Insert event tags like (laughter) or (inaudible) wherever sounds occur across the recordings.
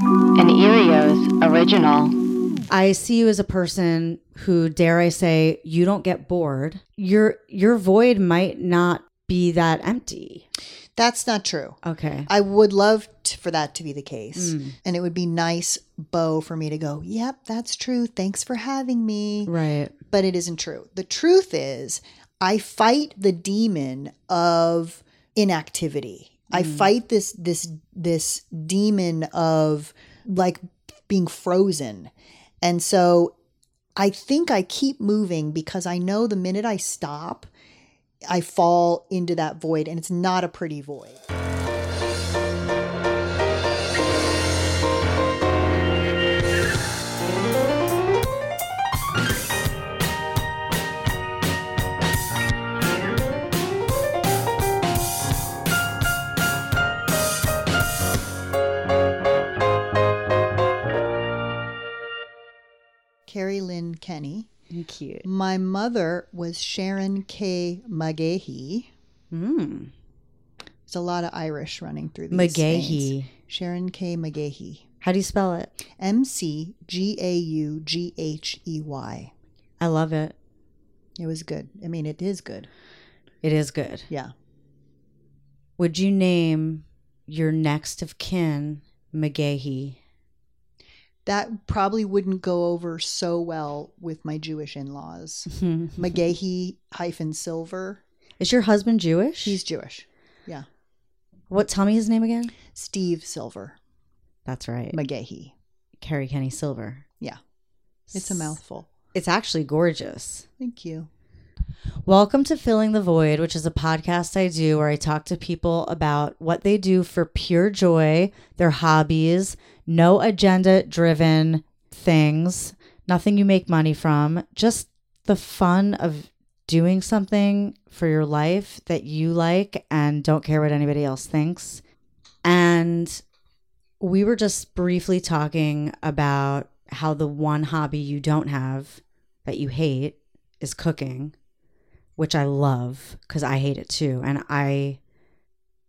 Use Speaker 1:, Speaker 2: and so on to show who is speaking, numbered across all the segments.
Speaker 1: An Earios original.
Speaker 2: I see you as a person who, dare I say, you don't get bored. Your your void might not be that empty.
Speaker 3: That's not true.
Speaker 2: Okay.
Speaker 3: I would love t for that to be the case. Mm. And it would be nice, Bo, for me to go, yep, that's true. Thanks for having me.
Speaker 2: Right.
Speaker 3: But it isn't true. The truth is, I fight the demon of inactivity. I mm. fight this this this demon of like being frozen. And so I think I keep moving because I know the minute I stop, I fall into that void and it's not a pretty void. Kerri Lynn Kenney.
Speaker 2: Cute.
Speaker 3: My mother was Sharon K. McGaughey.
Speaker 2: Mm.
Speaker 3: There's a lot of Irish running through these
Speaker 2: McGaughey.
Speaker 3: veins. Sharon K. McGaughey.
Speaker 2: How do you spell it?
Speaker 3: M C G A U G H E Y.
Speaker 2: I love it.
Speaker 3: It was good. I mean, it is good.
Speaker 2: It is good.
Speaker 3: Yeah.
Speaker 2: Would you name your next of kin McGaughey?
Speaker 3: That probably wouldn't go over so well with my Jewish in laws. (laughs) McGaughey hyphen Silver.
Speaker 2: Is your husband Jewish?
Speaker 3: He's Jewish. Yeah.
Speaker 2: what? Tell me his name again.
Speaker 3: Steve Silver.
Speaker 2: That's right.
Speaker 3: McGaughey.
Speaker 2: Kerri Kenney Silver.
Speaker 3: Yeah. It's a mouthful.
Speaker 2: It's actually gorgeous.
Speaker 3: Thank you.
Speaker 2: Welcome to Filling the Void, which is a podcast I do where I talk to people about what they do for pure joy, their hobbies, no agenda driven things, nothing you make money from, just the fun of doing something for your life that you like and don't care what anybody else thinks. And we were just briefly talking about how the one hobby you don't have that you hate is cooking which I love because I hate it too, and I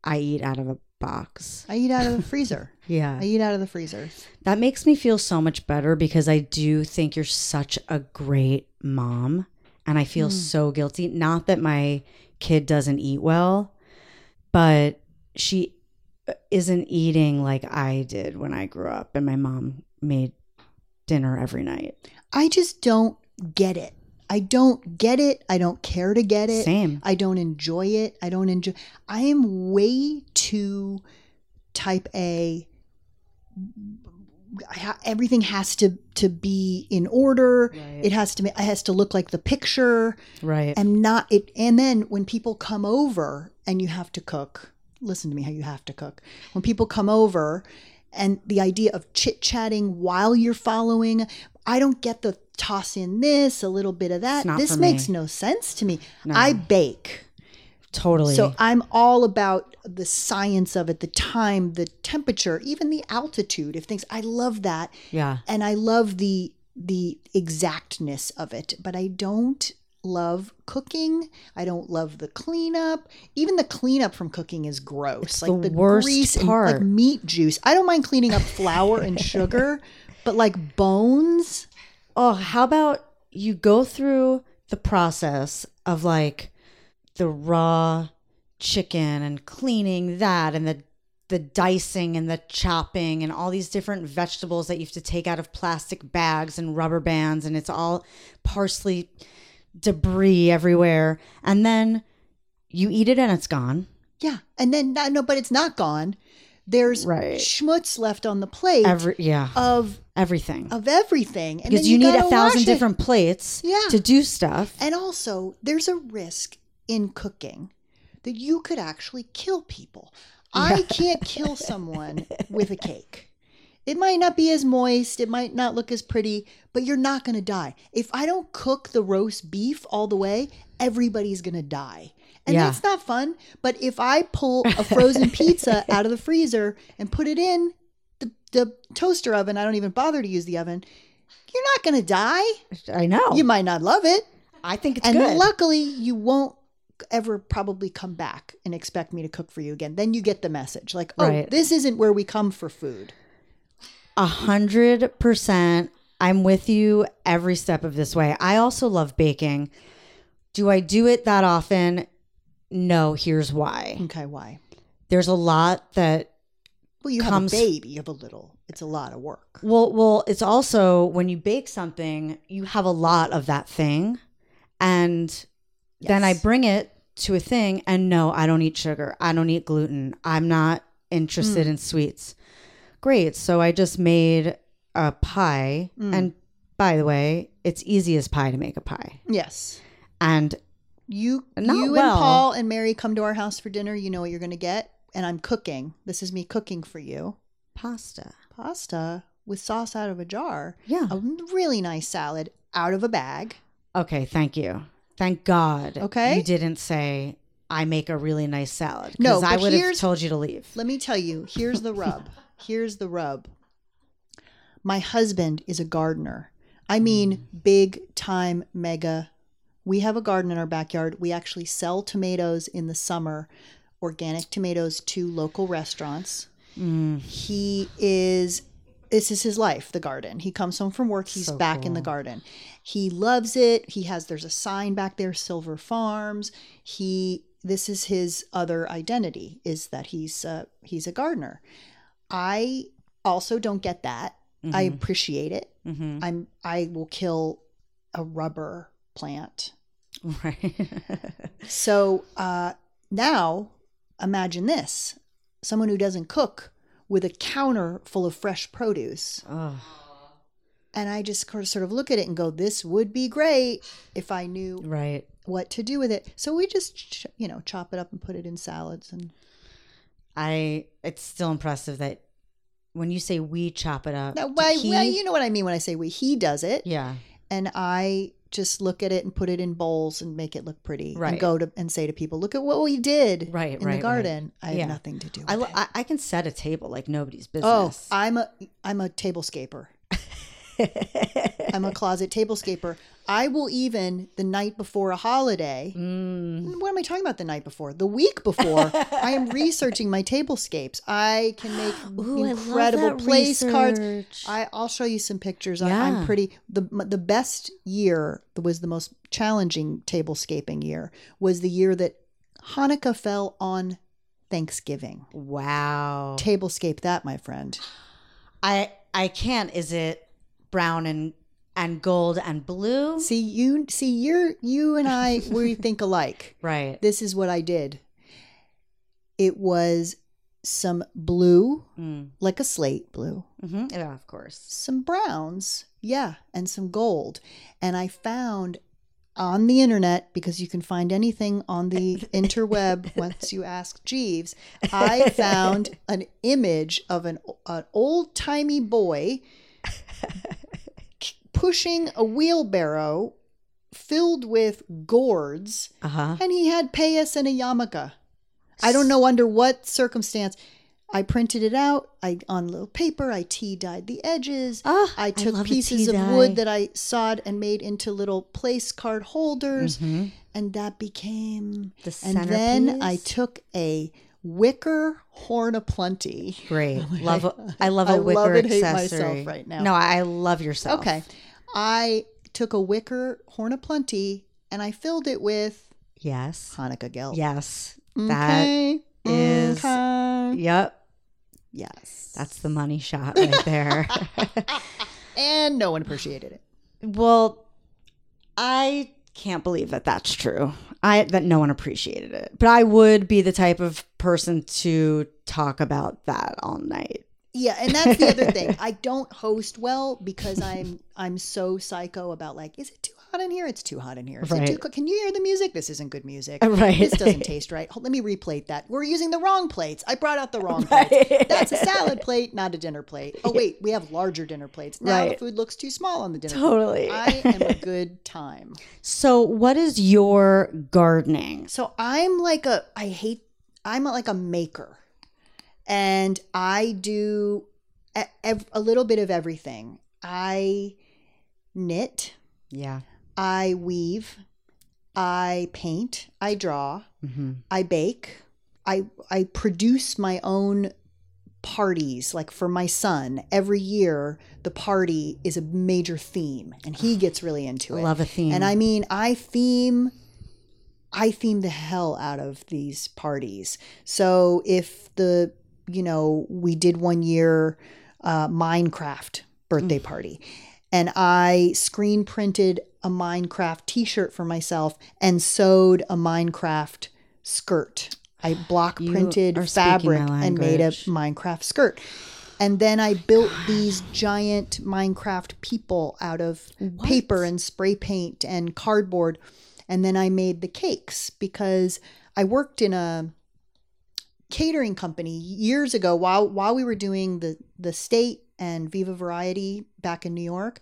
Speaker 2: I eat out of a box.
Speaker 3: I eat out of the (laughs) freezer.
Speaker 2: Yeah,
Speaker 3: I eat out of the freezer.
Speaker 2: that makes me feel so much better because I do think you're such a great mom, and I feel hmm. so guilty. Not that my kid doesn't eat well, but she uh, isn't eating like I did when I grew up, and my mom made dinner every night.
Speaker 3: I just don't get it. I don't get it. I don't care to get it.
Speaker 2: Same.
Speaker 3: I don't enjoy it. I don't enjoy. I am way too type A. everything has to to be in order. It has to. It has to look like the picture.
Speaker 2: Right.
Speaker 3: And not it. And then when people come over and you have to cook, listen to me. How you have to cook. When people come over, and the idea of chit chatting while you're following, I don't get the toss in this, a little bit of that. This makes
Speaker 2: me.
Speaker 3: no sense to me. I bake.
Speaker 2: totally.
Speaker 3: So I'm all about the science of it, the time, the temperature, even the altitude of things. I love that.
Speaker 2: yeah.
Speaker 3: And I love the the exactness of it, but I don't love cooking. I don't love the cleanup. Even the cleanup from cooking is gross.
Speaker 2: It's
Speaker 3: like
Speaker 2: the worst
Speaker 3: grease and
Speaker 2: part.
Speaker 3: like meat juice. I don't mind cleaning up flour and (laughs) sugar, but like bones,
Speaker 2: Oh, how about you go through the process of like the raw chicken and cleaning that and the the dicing and the chopping and all these different vegetables that you have to take out of plastic bags and rubber bands and it's all parsley debris everywhere and then you eat it and it's gone
Speaker 3: Yeah. And then no, but it's not gone. There's
Speaker 2: Right.
Speaker 3: schmutz left on the plate
Speaker 2: every yeah
Speaker 3: of
Speaker 2: everything
Speaker 3: of everything. And
Speaker 2: because
Speaker 3: then
Speaker 2: you, need a thousand
Speaker 3: wash it.
Speaker 2: different plates
Speaker 3: Yeah.
Speaker 2: to do stuff
Speaker 3: And also, there's a risk in cooking that you could actually kill people. I can't kill (laughs) someone with a cake. It might not be as moist, it might not look as pretty, but you're not going to die. If I don't cook the roast beef all the way, everybody's going to die. And
Speaker 2: Yeah.
Speaker 3: that's not fun. But if I pull a frozen (laughs) pizza out of the freezer and put it in the, the toaster oven, I don't even bother to use the oven, you're not going to die.
Speaker 2: i know
Speaker 3: You might not love it.
Speaker 2: i think it's
Speaker 3: And
Speaker 2: good
Speaker 3: luckily, you won't ever probably come back and expect me to cook for you again. Then you get the message like, oh,
Speaker 2: Right.
Speaker 3: this isn't where we come for food.
Speaker 2: A hundred percent. I'm with you every step of this way. I also love baking. Do I do it that often? No, here's why.
Speaker 3: Okay, why?
Speaker 2: There's a lot that
Speaker 3: Well, you
Speaker 2: Comes-
Speaker 3: have a baby, you have a little. It's a lot of work.
Speaker 2: well well it's also when you bake something, you have a lot of that thing and then I bring it to a thing and no, I don't eat sugar. I don't eat gluten. I'm not interested
Speaker 3: Hmm.
Speaker 2: in sweets. Great. So I just made a pie
Speaker 3: Hmm.
Speaker 2: and by the way, it's easy as pie to make a pie.
Speaker 3: Yes.
Speaker 2: And
Speaker 3: You,
Speaker 2: Not
Speaker 3: you
Speaker 2: well.
Speaker 3: and Paul and Mary come to our house for dinner. You know what you're going to get. And I'm cooking. This is me cooking for you.
Speaker 2: pasta.
Speaker 3: Pasta with sauce out of a jar.
Speaker 2: Yeah.
Speaker 3: A really nice salad out of a bag.
Speaker 2: Okay, thank you. Thank God.
Speaker 3: Okay.
Speaker 2: You didn't say I make a really nice salad.
Speaker 3: No,
Speaker 2: I would have told you to leave.
Speaker 3: Let me tell you, here's the rub. (laughs) here's the rub. My husband is a gardener. I hmm. mean, big time mega. We have a garden in our backyard. We actually sell tomatoes in the summer, organic tomatoes to local restaurants. He is this is his life, the garden. He comes home from work, he's
Speaker 2: So
Speaker 3: back in the garden. He loves it. He has there's a sign back there, Silver Farms. He this is his other identity is that he's uh, he's a gardener. I also don't get that. I appreciate it.
Speaker 2: Mm-hmm.
Speaker 3: I'm I will kill a rubber plant.
Speaker 2: Right. (laughs)
Speaker 3: So uh, now imagine this: someone who doesn't cook with a counter full of fresh produce.
Speaker 2: oh,
Speaker 3: And I just sort of- sort of look at it and go, this would be great if I knew
Speaker 2: right.
Speaker 3: what to do with it. So we just, you know, chop it up and put it in salads. And
Speaker 2: I. It's still impressive that when you say we chop it up. he-
Speaker 3: well, you know what I mean when I say we. He does it,
Speaker 2: yeah.
Speaker 3: and I just look at it and put it in bowls and make it look pretty.
Speaker 2: Right.
Speaker 3: And go to and say to people, look at what we did
Speaker 2: Right,
Speaker 3: in
Speaker 2: right,
Speaker 3: the
Speaker 2: right.
Speaker 3: garden. I
Speaker 2: Yeah.
Speaker 3: have nothing to do with
Speaker 2: I,
Speaker 3: it.
Speaker 2: I I can set a table like nobody's business.
Speaker 3: oh,
Speaker 2: business.
Speaker 3: I'm a I'm a tablescaper. I'm a closet tablescaper. I will even the night before a holiday.
Speaker 2: Mm.
Speaker 3: What am I talking about? The night before, the week before, (laughs) I am researching my tablescapes. I can make (gasps)
Speaker 2: Ooh,
Speaker 3: incredible place cards.
Speaker 2: research.
Speaker 3: I, I'll show you some pictures. I,
Speaker 2: Yeah.
Speaker 3: I'm pretty. the The best year was the most challenging tablescaping year was the year that Hanukkah fell on Thanksgiving.
Speaker 2: wow.
Speaker 3: Tablescape that, my friend.
Speaker 2: I I can't. Is it brown and and gold and blue?
Speaker 3: See you. See you're you and I. (laughs) We think alike.
Speaker 2: Right.
Speaker 3: This is what I did. It was some blue,
Speaker 2: Mm.
Speaker 3: like a slate blue,
Speaker 2: hmm Yeah, of course.
Speaker 3: some browns, yeah, and some gold. And I found on the internet, because you can find anything on the (laughs) interweb once you ask Jeeves, I found (laughs) an image of an, an old timey boy pushing a wheelbarrow filled with gourds
Speaker 2: Uh huh.
Speaker 3: and he had payas and a yarmulke. I don't know under what circumstance. I printed it out. I on little paper. I tea dyed the edges.
Speaker 2: Ah,
Speaker 3: I
Speaker 2: I
Speaker 3: took
Speaker 2: a
Speaker 3: pieces of wood that I sawed and made into little place card holders,
Speaker 2: Mm-hmm.
Speaker 3: and that became.
Speaker 2: The
Speaker 3: and then I took a wicker horn of plenty.
Speaker 2: Great. (laughs) Love. a- I love a
Speaker 3: I
Speaker 2: wicker
Speaker 3: love hate
Speaker 2: accessory.
Speaker 3: right now.
Speaker 2: No, I love yourself.
Speaker 3: Okay, I took a wicker horn of plenty and I filled it with
Speaker 2: Yes.
Speaker 3: Hanukkah gelt.
Speaker 2: Yes. That
Speaker 3: Okay.
Speaker 2: is-
Speaker 3: Okay.
Speaker 2: Yep.
Speaker 3: Yes.
Speaker 2: That's the money shot right there. (laughs)
Speaker 3: and no one appreciated it.
Speaker 2: well, I can't believe that that's true. I that no one appreciated it. But I would be the type of person to talk about that all night.
Speaker 3: Yeah, and that's the other thing. (laughs) I don't host well because I'm I'm so psycho about like, is it too hot in here? It's too hot in here. Is it too
Speaker 2: Right.
Speaker 3: Can you hear the music? This isn't good music. (laughs)
Speaker 2: Right.
Speaker 3: This doesn't taste right. Hold- Let me replate that. We're using the wrong plates. I brought out the wrong (laughs) plates. That's a salad plate, not a dinner plate. Oh wait, we have larger dinner plates. Now the food looks too small on the dinner
Speaker 2: Totally.
Speaker 3: plate. I am a good time.
Speaker 2: So, what is your gardening?
Speaker 3: So I'm like a I hate I'm like a maker. And I do a, a little bit of everything. I knit,
Speaker 2: Yeah.
Speaker 3: I weave, I paint, I draw,
Speaker 2: Mm-hmm.
Speaker 3: I bake. I I produce my own parties like for my son every year the party is a major theme and he gets really into it
Speaker 2: Love a theme.
Speaker 3: and I mean, I theme, I theme the hell out of these parties. So if the, you know, we did one year uh, Minecraft birthday party, and I screen printed a Minecraft T-shirt for myself and sewed a Minecraft skirt. I block printed fabric and made a. Minecraft skirt. And then I built these giant Minecraft people out of paper and spray paint and cardboard. And then I made the cakes because I worked in a catering company years ago while while we were doing the the state and Viva Variety back in New York.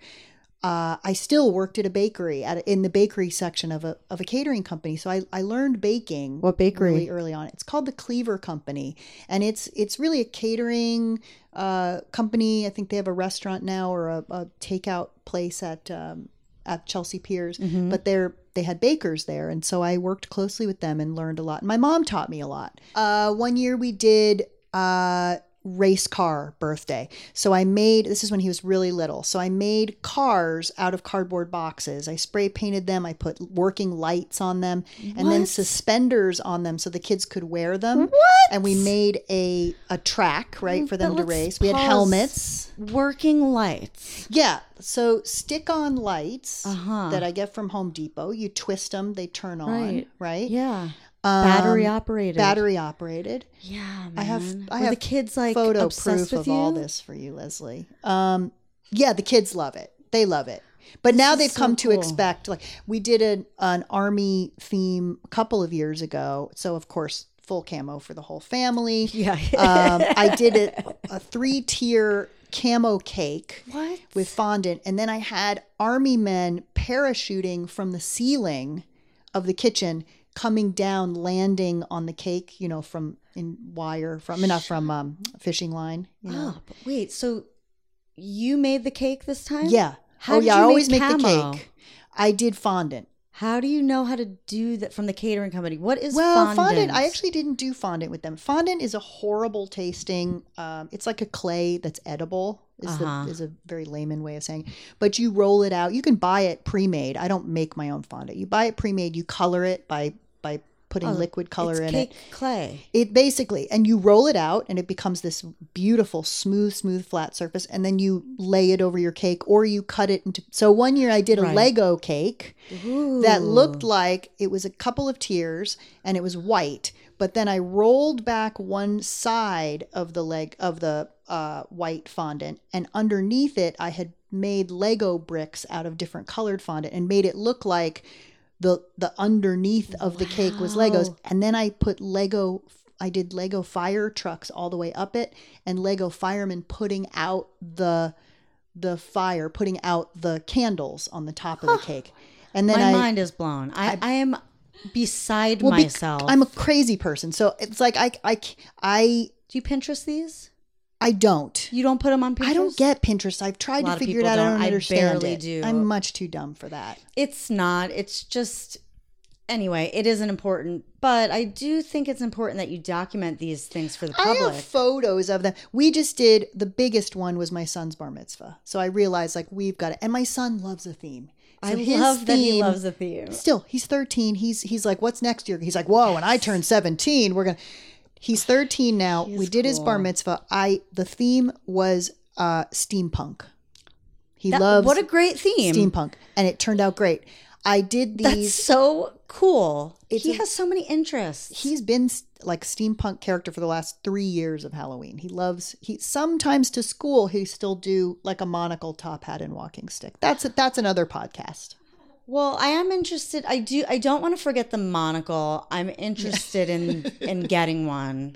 Speaker 3: Uh, I still worked at a bakery at in the bakery section of a of a catering company. So I, I learned baking.
Speaker 2: What bakery?
Speaker 3: Really early on. It's called the Cleaver Company, and it's it's really a catering uh, company. I think they have a restaurant now or a, a takeout place at um, at Chelsea Piers.
Speaker 2: Mm-hmm.
Speaker 3: But they're they had bakers there, and so I worked closely with them and learned a lot. My mom taught me a lot. Uh, one year we did. Uh, race car birthday. So I made this is when he was really little. So I made cars out of cardboard boxes. I spray painted them. I put working lights on them and then suspenders on them so the kids could wear them.
Speaker 2: What?
Speaker 3: And we made a a track, right, for them to race. We had helmets.
Speaker 2: Working lights.
Speaker 3: Yeah. So stick on lights
Speaker 2: Uh-huh.
Speaker 3: that I get from Home Depot. You twist them, they turn on,
Speaker 2: Right.
Speaker 3: right?
Speaker 2: Yeah.
Speaker 3: Um,
Speaker 2: Battery operated.
Speaker 3: Battery operated.
Speaker 2: Yeah, man.
Speaker 3: I have I
Speaker 2: Were
Speaker 3: have
Speaker 2: the kids like
Speaker 3: photo proof
Speaker 2: with
Speaker 3: of
Speaker 2: you?
Speaker 3: all this for you, Leslie. Um, yeah, the kids love it. They love it. But now they've
Speaker 2: so
Speaker 3: come to expect like we did an an army theme a couple of years ago. So of course, full camo for the whole family.
Speaker 2: Yeah.
Speaker 3: um, I did (laughs) a, a three tier camo cake
Speaker 2: What?
Speaker 3: with fondant, and then I had army men parachuting from the ceiling of the kitchen, coming down, landing on the cake. You know, from in wire from enough from um, fishing line. You know,
Speaker 2: Oh, wait. So you made the cake this time?
Speaker 3: yeah.
Speaker 2: How
Speaker 3: oh yeah,
Speaker 2: you
Speaker 3: I always
Speaker 2: make
Speaker 3: make the cake. I did fondant.
Speaker 2: How do you know how to do that from the catering company? What is
Speaker 3: Well,
Speaker 2: fondant?
Speaker 3: fondant. I actually didn't do fondant with them. Fondant is a horrible tasting. Um, it's like a clay that's edible. Is,
Speaker 2: Uh-huh.
Speaker 3: the, is a very layman way of saying. It. But you roll it out. You can buy it pre-made. I don't make my own fondant. You buy it pre-made. You color it by by putting liquid color
Speaker 2: Oh, it's
Speaker 3: in
Speaker 2: cake
Speaker 3: it.
Speaker 2: clay.
Speaker 3: It basically, and you roll it out, and it becomes this beautiful, smooth, smooth, flat surface. And then you lay it over your cake, or you cut it into. So one year I did a
Speaker 2: Right.
Speaker 3: Lego cake that looked like it was a couple of tiers and it was white but then i rolled back one side of the leg of the uh, white fondant and underneath it i had made lego bricks out of different colored fondant and made it look like the the underneath of the cake was legos and then i put lego i did lego fire trucks all the way up it and lego firemen putting out the the fire putting out the candles on the top of the cake and then
Speaker 2: My
Speaker 3: I,
Speaker 2: mind is blown. I, I, am beside
Speaker 3: well,
Speaker 2: myself.
Speaker 3: I'm a crazy person, so it's like I, I, I,
Speaker 2: do you Pinterest these?
Speaker 3: I don't.
Speaker 2: You don't put them on Pinterest?
Speaker 3: I don't get Pinterest. I've tried to figure it out. I
Speaker 2: don't.
Speaker 3: don't
Speaker 2: I
Speaker 3: understand
Speaker 2: barely
Speaker 3: it.
Speaker 2: do.
Speaker 3: I'm much too dumb for that.
Speaker 2: It's not. It's just anyway, it isn't important, but I do think it's important that you document these things for the public.
Speaker 3: I have photos of them. We just did the biggest one was my son's bar mitzvah. So I realized like we've got it, and my son loves a theme. So
Speaker 2: I love that he loves a theme.
Speaker 3: Still, he's 13. He's he's like, what's next year? He's like, whoa, when I turn 17, we're gonna. He's 13 now.
Speaker 2: He's
Speaker 3: we did his bar mitzvah. I the theme was uh steampunk. He
Speaker 2: That-
Speaker 3: loves
Speaker 2: what a great theme.
Speaker 3: steampunk and it turned out great. I did
Speaker 2: the
Speaker 3: That's
Speaker 2: so cool. He
Speaker 3: a-
Speaker 2: has so many interests.
Speaker 3: he's been like steampunk character for the last 3 years of Halloween. He loves he sometimes to school he still do like a monocle top hat and walking stick. That's a, that's another podcast.
Speaker 2: Well, I am interested. I do. I don't want to forget the monocle. I'm interested in (laughs) in getting one.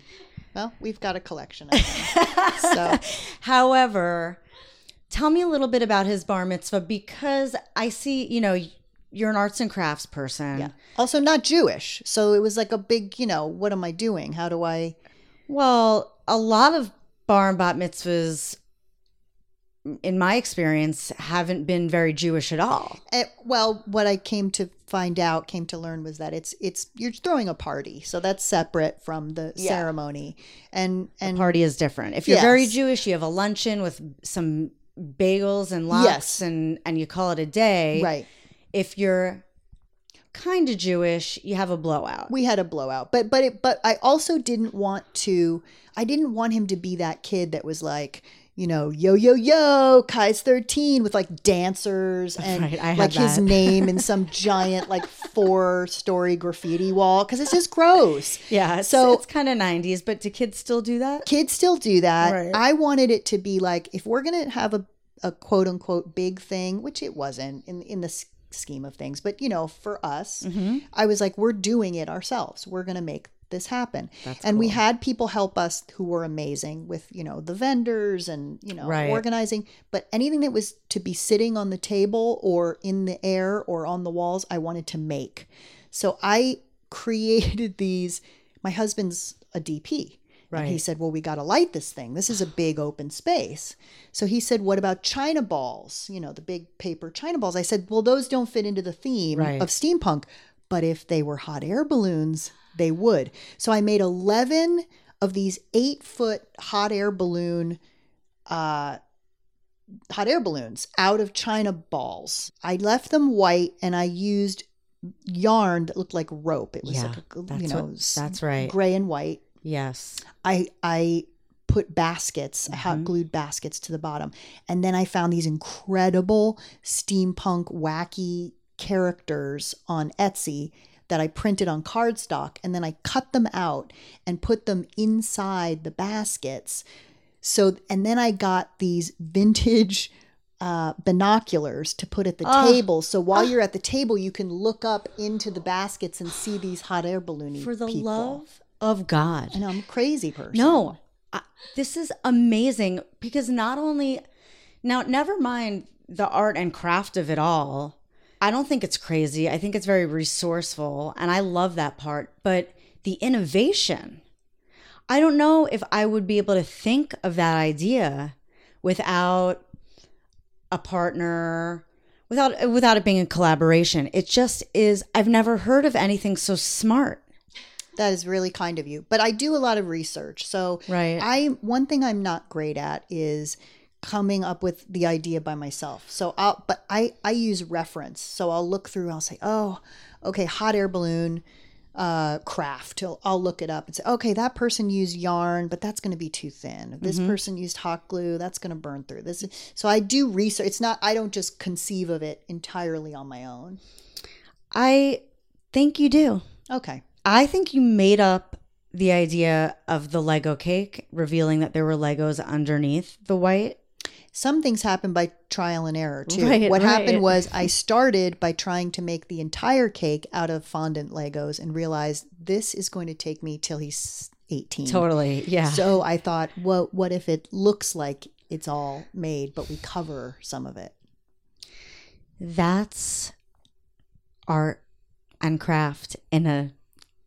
Speaker 3: Well, we've got a collection of them. so (laughs)
Speaker 2: However, tell me a little bit about his bar mitzvah because I see. You know, you're an arts and crafts person.
Speaker 3: Yeah. Also not Jewish. So it was like a big, you know, what am I doing? How do I
Speaker 2: Well, a lot of bar and bat mitzvahs, in my experience, haven't been very Jewish at all.
Speaker 3: Eh, well, what I came to find out, came to learn was that it's it's you're throwing a party. So that's separate from the
Speaker 2: Yeah.
Speaker 3: ceremony. And and
Speaker 2: Party is different. If you're very Jewish, you have a luncheon with some bagels and lox,
Speaker 3: Yes.
Speaker 2: and and you call it a day.
Speaker 3: right.
Speaker 2: If you're kind of Jewish, you have a blowout.
Speaker 3: We had a blowout. But but it but I also didn't want to I didn't want him to be that kid that was like you know, yo yo yo, Kai's thirteen with like dancers and
Speaker 2: Right,
Speaker 3: like his name in (laughs) some giant like four story graffiti wall because it's just gross.
Speaker 2: yeah, it's,
Speaker 3: So-
Speaker 2: it's kind of 90s, but do kids still do that?
Speaker 3: kids still do that.
Speaker 2: Right.
Speaker 3: I wanted it to be like if we're gonna have a, a quote unquote big thing, which it wasn't in in the scheme of things, but you know, for us,
Speaker 2: Mm-hmm.
Speaker 3: I was like, we're doing it ourselves. We're gonna make this happen. and we had people help us who were amazing with you know the vendors and you know
Speaker 2: Right.
Speaker 3: organizing but anything that was to be sitting on the table or in the air or on the walls i wanted to make so i (laughs) created these my husband's a dp and he said, Well, we got to light this thing. This is a big open space. So he said, What about China balls? You know, the big paper China balls. I said, Well, those don't fit into the theme
Speaker 2: Right.
Speaker 3: of steampunk. But if they were hot air balloons, they would. So I made 11 of these eight foot hot air balloon, uh, hot air balloons out of China balls. I left them white and I used yarn that looked like rope. It was
Speaker 2: Yeah,
Speaker 3: like, a, you know,
Speaker 2: what- that's right.
Speaker 3: gray and white.
Speaker 2: Yes.
Speaker 3: I I put baskets, I
Speaker 2: Mm-hmm.
Speaker 3: hot glued baskets to the bottom, and then I found these incredible steampunk wacky characters on Etsy that I printed on cardstock, and then I cut them out and put them inside the baskets. So and then I got these vintage uh, binoculars to put at the
Speaker 2: Ah.
Speaker 3: table. So while you're at the table, you can look up into the baskets and see these hot air balloony
Speaker 2: For the
Speaker 3: people.
Speaker 2: love of God.
Speaker 3: Know I'm a crazy person.
Speaker 2: No, I, this is amazing because not only now, never mind the art and craft of it all. I don't think it's crazy. I think it's very resourceful, and I love that part. But the innovation, I don't know if I would be able to think of that idea without a partner, without without it being a collaboration. It just is. I've never heard of anything so smart.
Speaker 3: That is really kind of you. But I do a lot of research. So
Speaker 2: Right.
Speaker 3: I one thing I'm not great at is coming up with the idea by myself. So I'll but I I use reference. So I'll look through I'll say, "Oh, okay, hot air balloon uh craft. I'll, I'll look it up and say, "Okay, that person used yarn, but that's going to be too thin. This person used hot glue, that's going to burn through." This so I do research. It's not I don't just conceive of it entirely on my own.
Speaker 2: I think you do.
Speaker 3: Okay.
Speaker 2: I think you made up the idea of the Lego cake, revealing that there were Legos underneath the white.
Speaker 3: Some things happen by trial and error too.
Speaker 2: Right,
Speaker 3: what
Speaker 2: right.
Speaker 3: happened was I started by trying to make the entire cake out of fondant Legos and realized this is going to take me till he's 18.
Speaker 2: Totally. Yeah.
Speaker 3: So I thought, well, what if it looks like it's all made, but we cover some of it?
Speaker 2: That's art and craft in a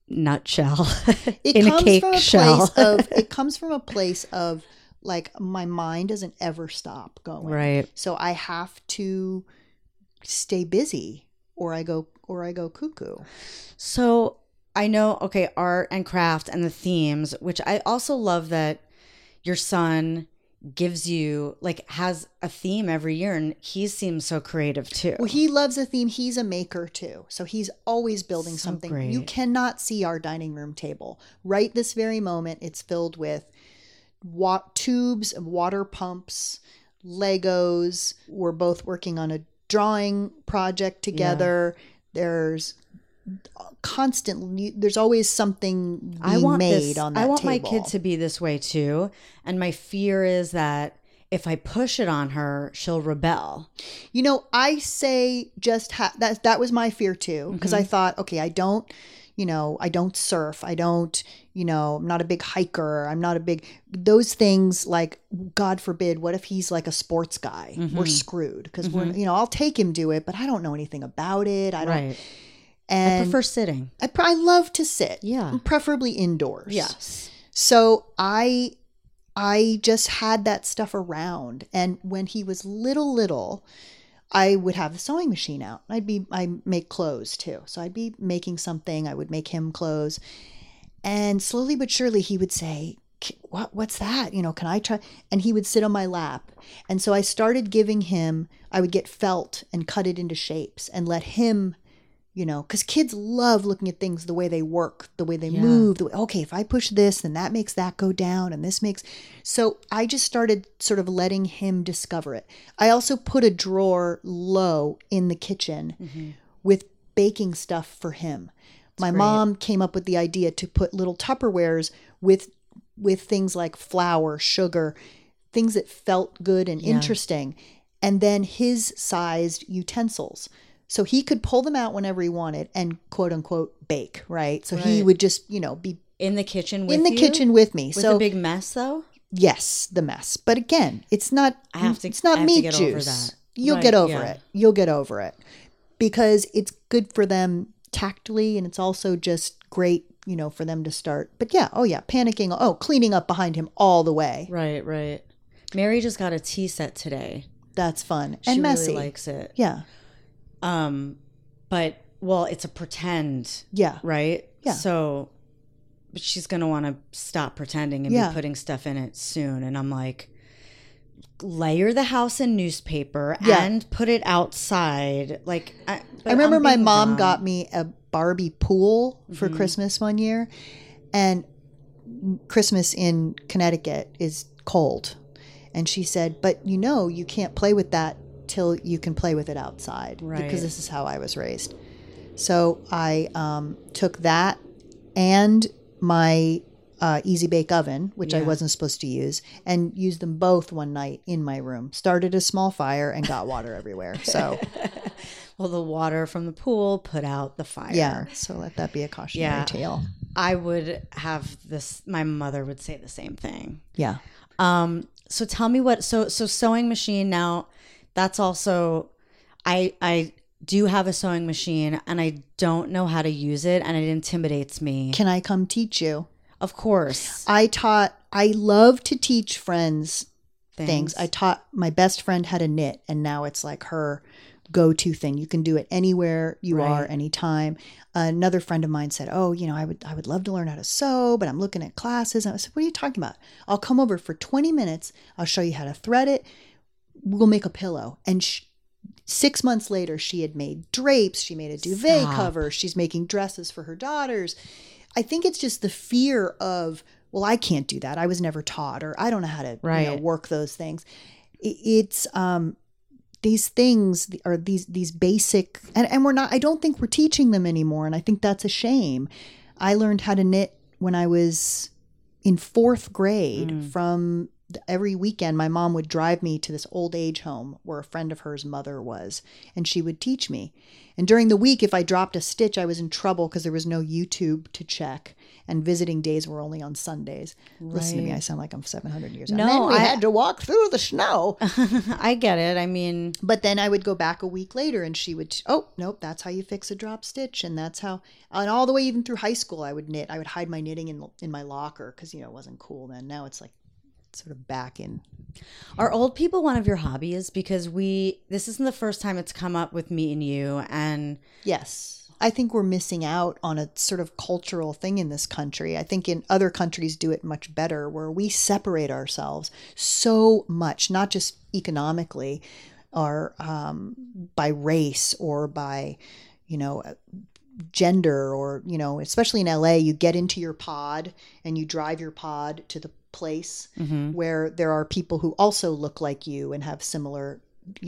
Speaker 2: nutshell. (laughs)
Speaker 3: It
Speaker 2: in
Speaker 3: comes
Speaker 2: a cake
Speaker 3: from a
Speaker 2: shell.
Speaker 3: place of (laughs) it comes from a place of like my mind doesn't ever stop going.
Speaker 2: Right.
Speaker 3: So I have to stay busy or I go or I go cuckoo.
Speaker 2: So I know, okay, art and craft and the themes, which I also love that your son gives you like has a theme every year and he seems so creative too.
Speaker 3: Well, he loves a theme. He's a maker too. So he's always building
Speaker 2: So
Speaker 3: something. You cannot see our dining room table. Right this very moment, it's filled with wa- tubes and water pumps, Legos. We're both working on a drawing project together. There's constantly there's always something
Speaker 2: I want
Speaker 3: made
Speaker 2: this,
Speaker 3: on that
Speaker 2: I want
Speaker 3: table.
Speaker 2: my kid to be this way too. And my fear is that if I push it on her, she'll rebel.
Speaker 3: You know, I say just ha- that that was my fear too because
Speaker 2: Mm-hmm.
Speaker 3: I thought, okay, I don't, you know, I don't surf, I don't, you know, I'm not a big hiker, I'm not a big those things like god forbid what if he's like a sports guy?
Speaker 2: Mm-hmm.
Speaker 3: We're screwed because we're you know, I'll take him do it, but I don't know anything about it. I don't
Speaker 2: Right. I
Speaker 3: and
Speaker 2: prefer sitting.
Speaker 3: I, pr- I love to sit.
Speaker 2: Yeah.
Speaker 3: Preferably indoors.
Speaker 2: Yes.
Speaker 3: So I I just had that stuff around and when he was little little I would have the sewing machine out. I'd be I make clothes too. So I'd be making something, I would make him clothes. And slowly but surely he would say, "What what's that? You know, can I try?" And he would sit on my lap. And so I started giving him I would get felt and cut it into shapes and let him you know because kids love looking at things the way they work the way they
Speaker 2: Yeah.
Speaker 3: move the way, okay if i push this then that makes that go down and this makes so i just started sort of letting him discover it. I also put a drawer low in the kitchen
Speaker 2: Mm-hmm.
Speaker 3: with baking stuff for him. My mom came up with the idea to put little tupperwares with with things like flour sugar things that felt good and interesting and then his sized utensils so he could pull them out whenever he wanted and quote unquote bake right so he would just you know be
Speaker 2: In the kitchen with me.
Speaker 3: in the
Speaker 2: you?
Speaker 3: kitchen with me
Speaker 2: With
Speaker 3: so
Speaker 2: a big mess though?
Speaker 3: yes the mess but again it's not
Speaker 2: I have to-
Speaker 3: it's not
Speaker 2: I have to
Speaker 3: meat
Speaker 2: get over
Speaker 3: juice
Speaker 2: that.
Speaker 3: you'll
Speaker 2: Right,
Speaker 3: get over
Speaker 2: yeah.
Speaker 3: it you'll get over it because it's good for them tactily and it's also just great you know for them to start but yeah oh yeah panicking oh cleaning up behind him all the way
Speaker 2: Right, right. Mary just got a tea set today.
Speaker 3: that's fun
Speaker 2: She
Speaker 3: and messy
Speaker 2: really likes it.
Speaker 3: yeah
Speaker 2: Um, but well, it's a pretend,
Speaker 3: yeah
Speaker 2: right?
Speaker 3: Yeah.
Speaker 2: So, but she's gonna want to stop pretending and
Speaker 3: Yeah.
Speaker 2: be putting stuff in it soon. And I'm like, layer the house in newspaper
Speaker 3: Yeah.
Speaker 2: and put it outside. Like, I,
Speaker 3: I remember my mom
Speaker 2: dumb.
Speaker 3: got me a Barbie pool for
Speaker 2: Mm-hmm.
Speaker 3: Christmas one year, and Christmas in Connecticut is cold, and she said, "But you know, you can't play with that till you can play with it outside
Speaker 2: Right.
Speaker 3: because this is how I was raised." So I um, took that and my uh, Easy Bake Oven, which I wasn't supposed to use, and used them both one night in my room. Started a small fire and got water (laughs) everywhere. So. (laughs)
Speaker 2: Well, the water from the pool put out the fire.
Speaker 3: Yeah. So let that be a cautionary
Speaker 2: Yeah.
Speaker 3: tale.
Speaker 2: I would have this. My mother would say the same thing.
Speaker 3: Yeah.
Speaker 2: Um, so tell me what so so sewing machine now that's also I I do have a sewing machine and I don't know how to use it and it intimidates me.
Speaker 3: Can I come teach you?
Speaker 2: Of course.
Speaker 3: I taught, I love to teach friends things.
Speaker 2: Things.
Speaker 3: I taught, my best friend how to knit and now it's like her go to thing. You can do it anywhere you
Speaker 2: Right.
Speaker 3: are, anytime. Another friend of mine said, Oh, you know, I would, I would love to learn how to sew, but I'm looking at classes. And I said, What are you talking about? I'll come over for 20 minutes. I'll show you how to thread it. We'll make a pillow. And sh- six months later, she had made drapes. She made a duvet
Speaker 2: Stop.
Speaker 3: cover. She's making dresses for her daughters. I think it's just the fear of, well, I can't do that. I was never taught, or I don't know how to you know, work those things. It's um, these things are these these basic, and, and we're not. I don't think we're teaching them anymore, and I think that's a shame. I learned how to knit when I was in fourth grade from every weekend my mom would drive me to this old age home where a friend of hers mother was and she would teach me and during the week if i dropped a stitch i was in trouble because there was no youtube to check and visiting days were only on sundays listen to me i sound like i'm 700 years old
Speaker 2: No,
Speaker 3: then we
Speaker 2: I-
Speaker 3: had to walk through the snow (laughs)
Speaker 2: I get it. I mean,
Speaker 3: but then I would go back a week later and she would, oh, nope, that's how you fix a drop stitch. And that's how, and all the way even through high school, I would knit. I would hide my knitting in, in my locker because, you know, it wasn't cool then. Now it's like sort of back in.
Speaker 2: are old people one of your hobbies? Because we this isn't the first time it's come up with me and you and
Speaker 3: Yes. I think we're missing out on a sort of cultural thing in this country. I think in other countries do it much better where we separate ourselves so much, not just economically or um, by race or by, you know, gender or, you know, especially in LA, you get into your pod and you drive your pod to the place mm-hmm. where there are people who also look like you and have similar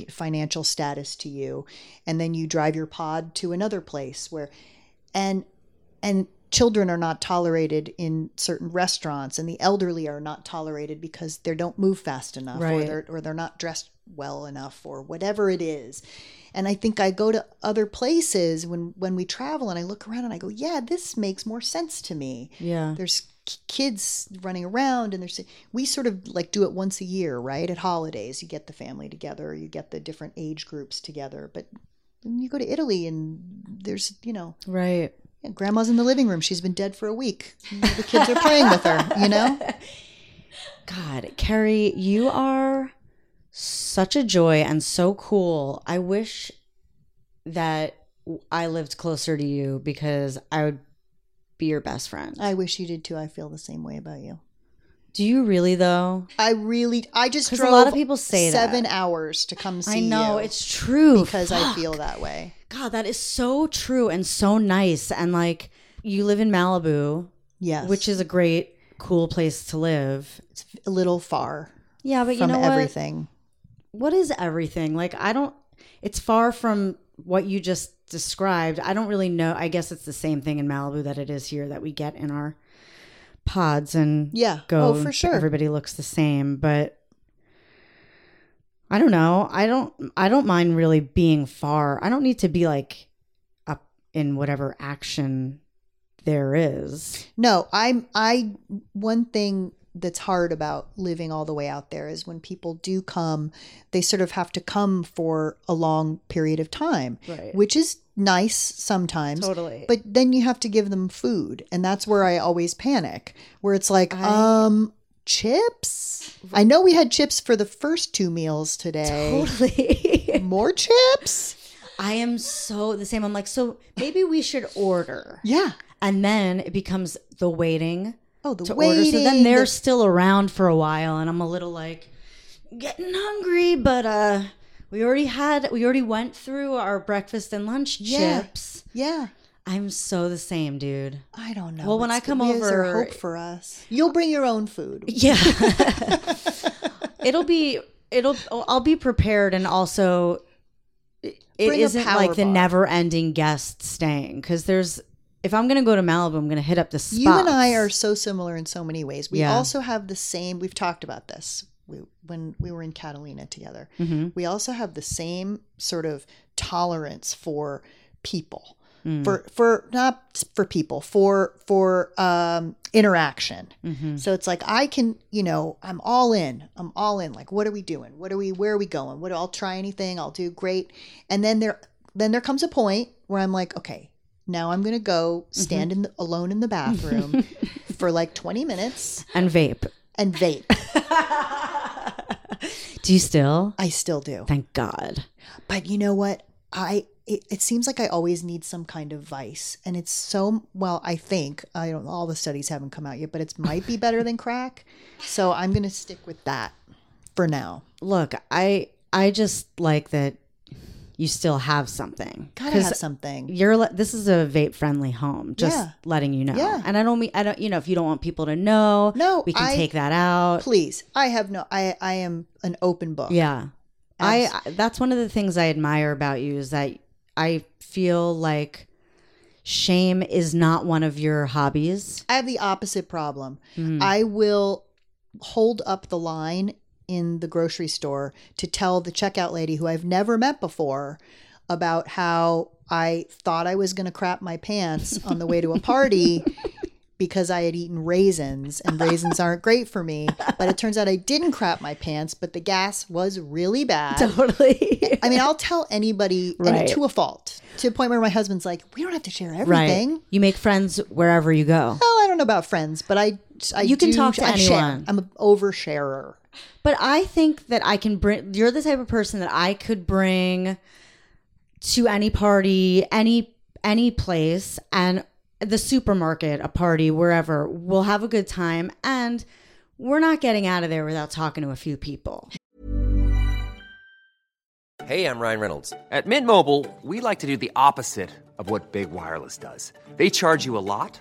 Speaker 3: financial status to you. And then you drive your pod to another place where and and children are not tolerated in certain restaurants and the elderly are not tolerated because they don't move fast enough or they're or they're not dressed well enough or whatever it is. And i think i go to other places when when we travel and i look around and i go yeah this makes more sense to me.
Speaker 2: Yeah.
Speaker 3: there's kids running around and there's we sort of like do it once a year right at holidays you get the family together you get the different age groups together but when you go to italy and there's you know
Speaker 2: Right.
Speaker 3: yeah, grandma's in the living room she's been dead for a week the kids are playing with her you know (laughs)
Speaker 2: God, Kerri, you are such a joy and so cool. I wish that I lived closer to you because I would be your best friend.
Speaker 3: i wish you did too i feel the same way about you
Speaker 2: Do you really though?
Speaker 3: i really i just
Speaker 2: 'Cause a lot of people say that.
Speaker 3: seven hours to come see
Speaker 2: I know it's true
Speaker 3: because i feel that way
Speaker 2: God, that is so true and so nice. And like, you live in Malibu,
Speaker 3: yes
Speaker 2: which is a great, cool place to live.
Speaker 3: it's a little far
Speaker 2: Yeah, but you know what?
Speaker 3: everything
Speaker 2: what is everything? Like, I don't, it's far from what you just described. I don't really know. I guess it's the same thing in Malibu that it is here that we get in our pods and
Speaker 3: Yeah.
Speaker 2: Oh, go.
Speaker 3: Oh, for sure.
Speaker 2: Everybody looks the same, but I don't know. I don't, I don't mind really being far. I don't need to be like up in whatever action there is.
Speaker 3: No, I'm I one thing that's hard about living all the way out there is when people do come, they sort of have to come for a long period of time,
Speaker 2: Right.
Speaker 3: which is nice sometimes.
Speaker 2: Totally.
Speaker 3: But then you have to give them food, and that's where I always panic, where it's like,
Speaker 2: I-
Speaker 3: um chips? I know we had chips for the first two meals today.
Speaker 2: Totally. (laughs)
Speaker 3: More chips?
Speaker 2: I am so the same. I'm like, so maybe we should order.
Speaker 3: Yeah.
Speaker 2: And then it becomes the waiting
Speaker 3: Oh, the
Speaker 2: to
Speaker 3: waiting.
Speaker 2: order. So then they're
Speaker 3: the-
Speaker 2: still around for a while, and I'm a little like getting hungry. But uh, we already had, we already went through our breakfast and lunch
Speaker 3: Yeah.
Speaker 2: chips.
Speaker 3: yeah.
Speaker 2: I'm so the same, dude.
Speaker 3: I don't know.
Speaker 2: Well, when
Speaker 3: It's
Speaker 2: I come over-
Speaker 3: hope for us. You'll bring your own food.
Speaker 2: Yeah. (laughs) it'll be, it'll, I'll be prepared, and also. It it
Speaker 3: Bring a
Speaker 2: isn't
Speaker 3: power
Speaker 2: like the never-ending guest staying because there's. If I'm gonna go to Malibu, I'm gonna hit up the spots.
Speaker 3: You and I are so similar in so many ways. We
Speaker 2: Yeah.
Speaker 3: also have the same. We've talked about this we, when we were in Catalina together.
Speaker 2: Mm-hmm.
Speaker 3: We also have the same sort of tolerance for people,
Speaker 2: Mm.
Speaker 3: for for not for people, for for um, interaction.
Speaker 2: Mm-hmm.
Speaker 3: So it's like I can, you know, I'm all in. I'm all in. Like, what are we doing? What are we? Where are we going? What? I'll try anything. I'll do great. And then there, then there comes a point where I'm like, okay, now I'm gonna go mm-hmm. stand in the, alone in the bathroom (laughs) for like 20 minutes
Speaker 2: and vape.
Speaker 3: and vape. (laughs)
Speaker 2: Do you still?
Speaker 3: I still do.
Speaker 2: Thank God.
Speaker 3: But you know what? I it, it seems like I always need some kind of vice, and it's so well. I think I don't. All the studies haven't come out yet, but it might be better than crack. So I'm gonna stick with that for now.
Speaker 2: Look, I I just like that you still have something.
Speaker 3: Gotta have something.
Speaker 2: You're le- this is a vape friendly home. Just
Speaker 3: Yeah.
Speaker 2: letting you know.
Speaker 3: Yeah.
Speaker 2: And I don't mean I don't you know if you don't want people to know.
Speaker 3: No,
Speaker 2: we can
Speaker 3: I-
Speaker 2: take that out.
Speaker 3: Please, I have no. I I am an open book.
Speaker 2: Yeah. I, I that's one of the things I admire about you is that I feel like shame is not one of your hobbies.
Speaker 3: I have the opposite problem.
Speaker 2: Mm.
Speaker 3: I will hold up the line in the grocery store to tell the checkout lady who I've never met before about how I thought I was going to crap my pants on the way to a party (laughs) because I had eaten raisins and raisins aren't great for me. But it turns out I didn't crap my pants, but the gas was really bad.
Speaker 2: Totally. (laughs)
Speaker 3: I mean, I'll tell anybody
Speaker 2: Right.
Speaker 3: and to a fault to a point where my husband's like, we don't have to share
Speaker 2: right.
Speaker 3: everything.
Speaker 2: You make friends wherever you go.
Speaker 3: Well, I don't know about friends, but I, I
Speaker 2: You can
Speaker 3: do-
Speaker 2: talk to
Speaker 3: I share.
Speaker 2: anyone.
Speaker 3: I'm an oversharer.
Speaker 2: But I think that I can bring. You're the type of person that I could bring to any party, any any place and the supermarket, a party, wherever, we'll have a good time and we're not getting out of there without talking to a few people.
Speaker 4: Hey, I'm Ryan Reynolds. At Mint Mobile, we like to do the opposite of what Big Wireless does. They charge you a lot,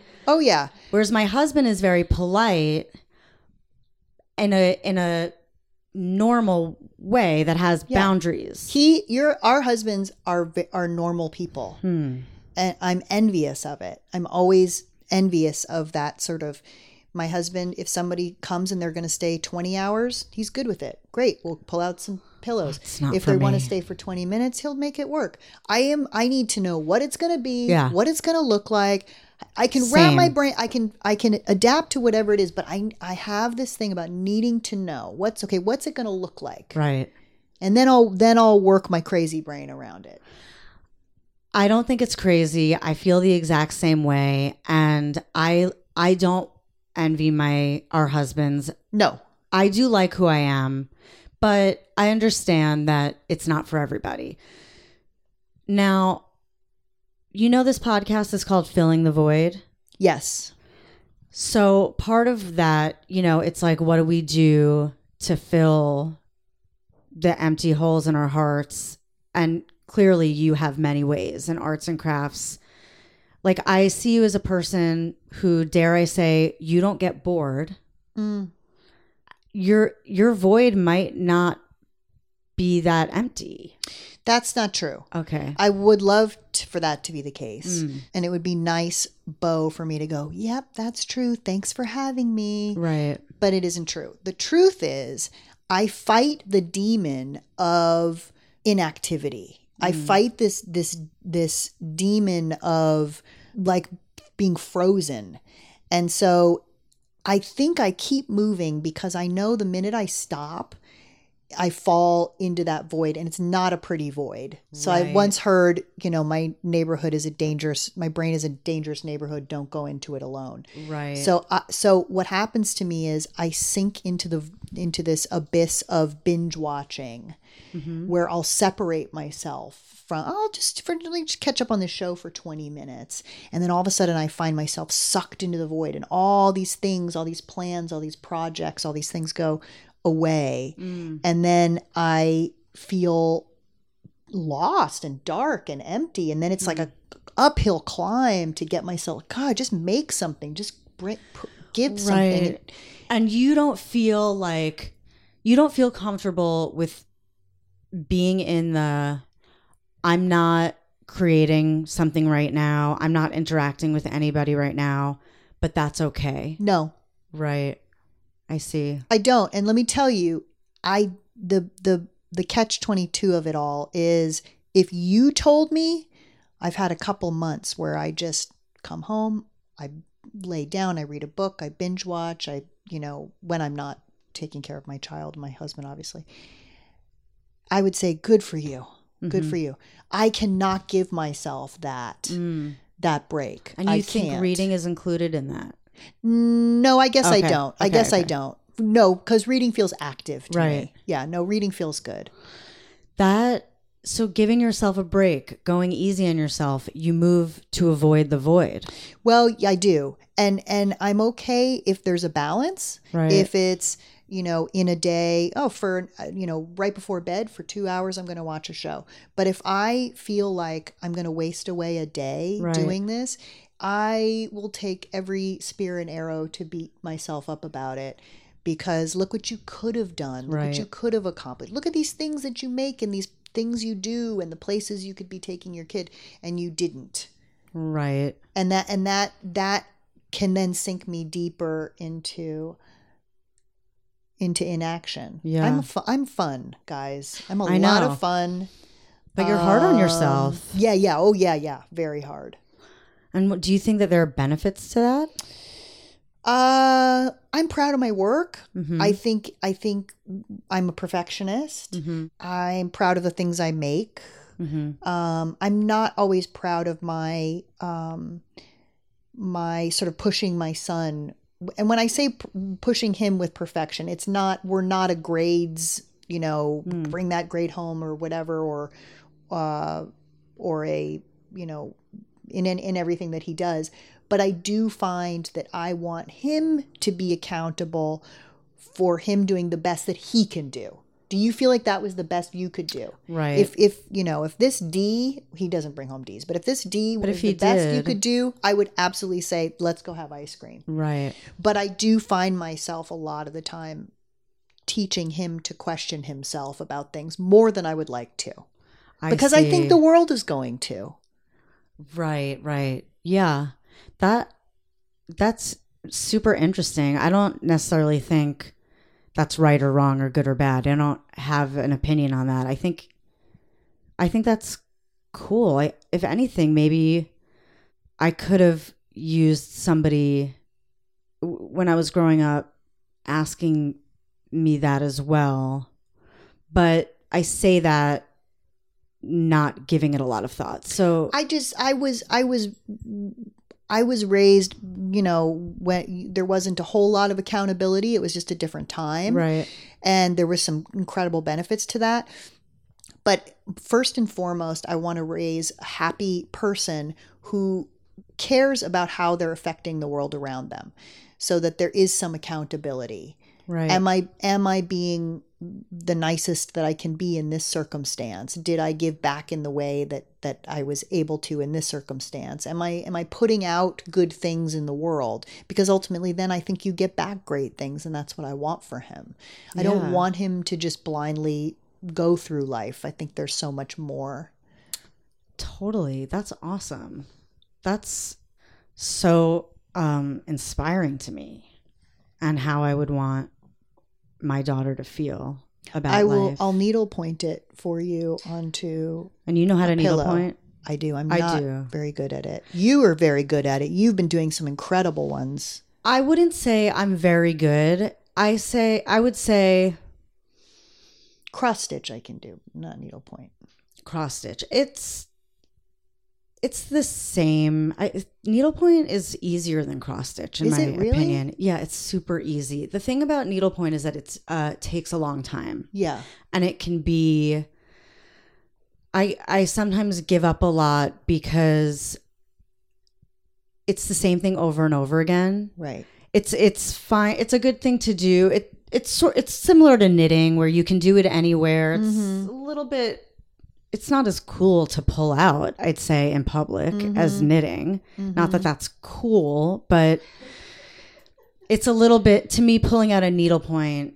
Speaker 3: Oh yeah.
Speaker 2: Whereas my husband is very polite in a in a normal way that has
Speaker 3: Yeah.
Speaker 2: boundaries.
Speaker 3: He, your, our husbands are are normal people,
Speaker 2: Hmm.
Speaker 3: and I'm envious of it. I'm always envious of that sort of. My husband, if somebody comes and they're going to stay 20 hours, he's good with it. Great, we'll pull out some pillows. If they want to stay for 20 minutes, he'll make it work. I am. I need to know what it's going to be.
Speaker 2: Yeah.
Speaker 3: What it's going to look like. I can wrap my brain. I can. I can adapt to whatever it is. But I. I have this thing about needing to know what's okay. What's it going to look like?
Speaker 2: Right.
Speaker 3: and then I'll then I'll work my crazy brain around it.
Speaker 2: I don't think it's crazy. I feel the exact same way and I I don't envy my our husbands.
Speaker 3: No,
Speaker 2: I do like who I am, but I understand that it's not for everybody. Now, you know this podcast is called Filling the Void.
Speaker 3: yes,
Speaker 2: So part of that, you know, it's like, what do we do to fill the empty holes in our hearts? And clearly, you have many ways in arts and crafts. Like, I see you as a person who, dare I say, you don't get bored.
Speaker 3: Mm.
Speaker 2: Your your void might not be that empty.
Speaker 3: That's not true.
Speaker 2: Okay.
Speaker 3: I would love t for that to be the case,
Speaker 2: Mm.
Speaker 3: and it would be nice, Bo, for me to go. Yep, that's true. Thanks for having me.
Speaker 2: Right.
Speaker 3: But it isn't true. The truth is, I fight the demon of inactivity. I fight this this this demon of like being frozen. And so I think I keep moving because I know the minute I stop, I fall into that void and it's not a pretty void. So I once heard, you know, my neighborhood is a dangerous my brain is a dangerous neighborhood, don't go into it alone.
Speaker 2: Right.
Speaker 3: So uh, so what happens to me is I sink into the into this abyss of binge watching where I'll separate myself from I'll just for just catch up on the show for 20 minutes and then all of a sudden I find myself sucked into the void and all these things, all these plans, all these projects, all these things go away mm. and then I feel lost and dark and empty and then it's like a mm. uphill climb to get myself god just make something just bring, pr- give something
Speaker 2: Right. And you don't feel like you don't feel comfortable with being in the I'm not creating something right now. I'm not interacting with anybody right now, but that's okay.
Speaker 3: no
Speaker 2: Right. I see.
Speaker 3: i don't and let me tell you i the the the catch 22 of it all is if you told me i've had a couple months where i just come home i lay down i read a book i binge watch i you know when i'm not taking care of my child my husband obviously i would say good for you good
Speaker 2: Mhm.
Speaker 3: for you i cannot give myself that
Speaker 2: Mm.
Speaker 3: that break
Speaker 2: And you
Speaker 3: I
Speaker 2: think
Speaker 3: can't.
Speaker 2: reading is included in that?
Speaker 3: No i guess i don't i
Speaker 2: okay,
Speaker 3: guess i don't no because reading feels active to
Speaker 2: Right.
Speaker 3: me yeah no reading feels good
Speaker 2: That so giving yourself a break, going easy on yourself, you move to avoid the void.
Speaker 3: Well, yeah, I do. And and I'm okay if there's a balance.
Speaker 2: Right.
Speaker 3: If it's, you know, in a day, oh, for uh, you know, right before bed for 2 hours I'm going to watch a show. But if I feel like I'm going to waste away a day
Speaker 2: Right.
Speaker 3: doing this, I will take every spear and arrow to beat myself up about it because look what you could have done. Look
Speaker 2: Right.
Speaker 3: what you could have accomplished. Look at these things that you make and these things you do and the places you could be taking your kid and you didn't.
Speaker 2: Right.
Speaker 3: And that and that that can then sink me deeper into into inaction.
Speaker 2: Yeah.
Speaker 3: I'm fu- I'm fun, guys. I'm a
Speaker 2: I
Speaker 3: lot
Speaker 2: know.
Speaker 3: of fun.
Speaker 2: But you're hard on
Speaker 3: Um,
Speaker 2: yourself.
Speaker 3: Yeah, yeah. Oh yeah, yeah. Very hard.
Speaker 2: And what, do you think that there are benefits to that?
Speaker 3: Uh, I'm proud of my work.
Speaker 2: Mm-hmm.
Speaker 3: I think I think I'm a perfectionist.
Speaker 2: Mm-hmm.
Speaker 3: I'm proud of the things I make.
Speaker 2: Mm-hmm.
Speaker 3: Um, I'm not always proud of my um, my sort of pushing my son. And when I say p- pushing him with perfection, it's not we're not a grades, you know, bring that grade home or whatever, or uh, or a you know in, in in everything that he does. But I do find that I want him to be accountable for him doing the best that he can do. Do you feel like that was the best you could do?
Speaker 2: Right.
Speaker 3: If if you know if this D he doesn't bring home D's, but if this D
Speaker 2: But
Speaker 3: was
Speaker 2: if he
Speaker 3: the best you could do, I would absolutely say let's go have ice cream.
Speaker 2: Right.
Speaker 3: But I do find myself a lot of the time teaching him to question himself about things more than I would like to. Because I, think the world is going to.
Speaker 2: Right, right. Yeah. That that's super interesting. I don't necessarily think that's right or wrong or good or bad. I don't have an opinion on that. I think I think that's cool. I, if anything, maybe I could have used somebody when I was growing up asking me that as well. But I say that not giving it a lot of thought. So
Speaker 3: I just I was I was I was raised, you know, when there wasn't a whole lot of accountability. It was just a different time.
Speaker 2: right.
Speaker 3: and there was some incredible benefits to that but first and foremost i want to raise a happy person who cares about how they're affecting the world around them so that there is some accountability
Speaker 2: Right.
Speaker 3: am i am i being the nicest that i can be in this circumstance? Did i give back in the way that that i was able to in this circumstance? Am i am i putting out good things in the world? Because ultimately then i think you get back great things and that's what i want for him. I don't want him to just blindly go through life. I think there's so much more.
Speaker 2: Totally. That's awesome. That's so um inspiring to me and how I would want my daughter to feel about
Speaker 3: i will
Speaker 2: life.
Speaker 3: i'll needle point it for you onto
Speaker 2: and you know how to needle
Speaker 3: pillow.
Speaker 2: point?
Speaker 3: I do. I'm
Speaker 2: I
Speaker 3: not
Speaker 2: do.
Speaker 3: very good at it. You are very good at it. You've been doing some incredible ones.
Speaker 2: I wouldn't say I'm very good. I say I would say
Speaker 3: Cross stitch I can do, not needlepoint.
Speaker 2: cross stitch. It's it's the same. I, needlepoint is easier than cross stitch in
Speaker 3: Is
Speaker 2: my
Speaker 3: really?
Speaker 2: opinion. Yeah, it's super easy. The thing about needlepoint is that it uh takes a long time.
Speaker 3: Yeah.
Speaker 2: and it can be i i sometimes give up a lot because it's the same thing over and over again
Speaker 3: Right.
Speaker 2: it's it's fine it's a good thing to do it it's sort it's similar to knitting where you can do it anywhere it's a little bit it's not as cool to pull out i'd say in public mm-hmm. as knitting not that mm-hmm. that's cool but it's a little bit to me pulling out a needlepoint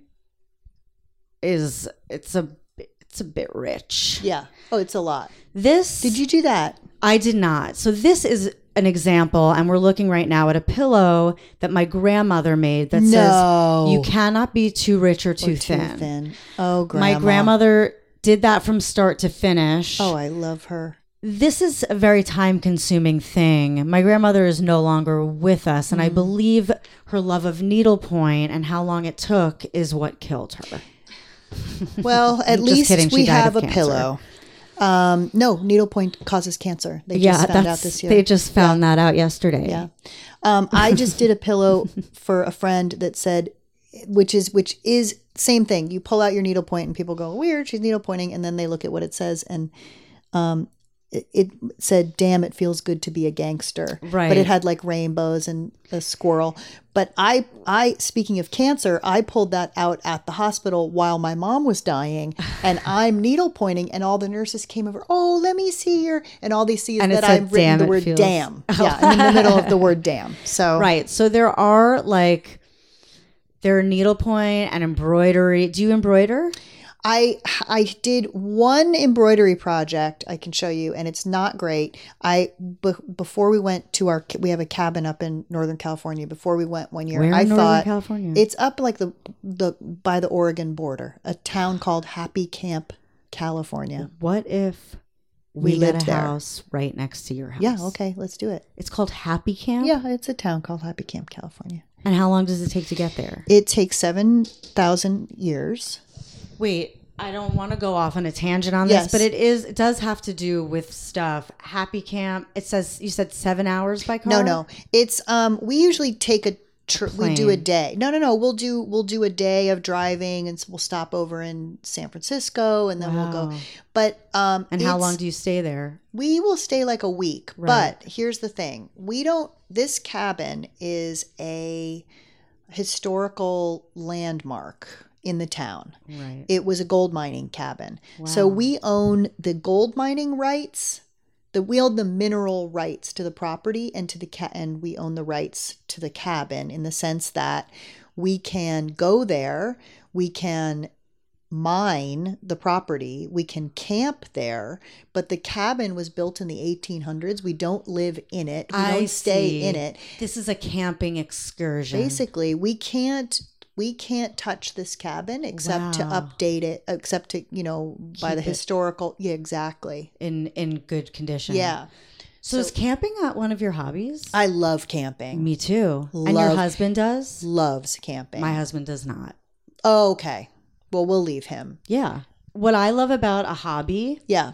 Speaker 2: is it's a it's a bit rich
Speaker 3: Yeah. Oh, it's a lot.
Speaker 2: this
Speaker 3: Did you do that?
Speaker 2: I did not. So this is an example, and we're looking right now at a pillow that my grandmother made that
Speaker 3: No.
Speaker 2: says you cannot be too rich or too,
Speaker 3: Or
Speaker 2: thin.
Speaker 3: Too thin. Oh, grandma.
Speaker 2: My grandmother did that from start to finish.
Speaker 3: Oh, I love her.
Speaker 2: This is a very time consuming thing. My grandmother is no longer with us,
Speaker 3: Mm.
Speaker 2: and I believe her love of needlepoint and how long it took is what killed her.
Speaker 3: Well, (laughs) at least
Speaker 2: kidding,
Speaker 3: we have a
Speaker 2: cancer.
Speaker 3: pillow. Um, no, needlepoint causes cancer. They
Speaker 2: yeah,
Speaker 3: just found out this year.
Speaker 2: they just found that out yesterday.
Speaker 3: Yeah. Um, I just did a pillow (laughs) for a friend that said, which is which is same thing. You pull out your needlepoint and people go weird. She's needlepointing, and then they look at what it says, and um, it, it said, "Damn, it feels good to be a gangster."
Speaker 2: Right.
Speaker 3: But it had like rainbows and a squirrel. But I, I speaking of cancer, I pulled that out at the hospital while my mom was dying, and (laughs) I'm needle pointing, and all the nurses came over. Oh, let me see your, and all they see is
Speaker 2: And
Speaker 3: that I've written the word
Speaker 2: feels-"
Speaker 3: "damn." (laughs) Yeah, in the middle of the word "damn." So
Speaker 2: Right. So there are like there are needlepoint and embroidery. Do you embroider?
Speaker 3: I I did one embroidery project I can show you, and it's not great. I b- before we went to our we have a cabin up in Northern California. Before we went one year,
Speaker 2: Where
Speaker 3: I
Speaker 2: Northern
Speaker 3: thought
Speaker 2: California?
Speaker 3: it's up like the the by the Oregon border, a town called Happy Camp, California.
Speaker 2: What if
Speaker 3: We
Speaker 2: we,
Speaker 3: lived
Speaker 2: a
Speaker 3: there.
Speaker 2: house right next to your house?
Speaker 3: Yeah, okay, let's do it.
Speaker 2: It's called Happy Camp.
Speaker 3: Yeah, it's a town called Happy Camp, California.
Speaker 2: And how long does it take to get there?
Speaker 3: It takes seven thousand years.
Speaker 2: Wait, I don't want to go off on a tangent on
Speaker 3: Yes.
Speaker 2: this, but it is it does have to do with stuff. Happy Camp. It says you said seven hours by car.
Speaker 3: No, no. It's um we usually take a tr- we do a day. No, no, no. We'll do we'll do a day of driving and we'll stop over in San Francisco and then we'll go. But um
Speaker 2: And how long do you stay there?
Speaker 3: we will stay like a week.
Speaker 2: Right.
Speaker 3: But here's the thing. We don't this cabin is a historical landmark in the town.
Speaker 2: Right.
Speaker 3: It was a gold mining cabin. So we own the gold mining rights. The we own the mineral rights to the property and to the ca- and we own the rights to the cabin in the sense that we can go there, we can mine the property, we can camp there, but the cabin was built in the 1800s. We don't live in it. We don't stay
Speaker 2: see.
Speaker 3: in it.
Speaker 2: This is a camping excursion.
Speaker 3: Basically, we can't we can't touch this cabin except to update it, except to you know by the
Speaker 2: it.
Speaker 3: historical. Yeah, exactly.
Speaker 2: in in good condition.
Speaker 3: Yeah,
Speaker 2: So, is camping not one of your hobbies?
Speaker 3: I love camping.
Speaker 2: Me too. and your husband does?
Speaker 3: Loves camping.
Speaker 2: My husband does not.
Speaker 3: oh, okay. Well, we'll leave him.
Speaker 2: Yeah. What I love about a hobby
Speaker 3: Yeah,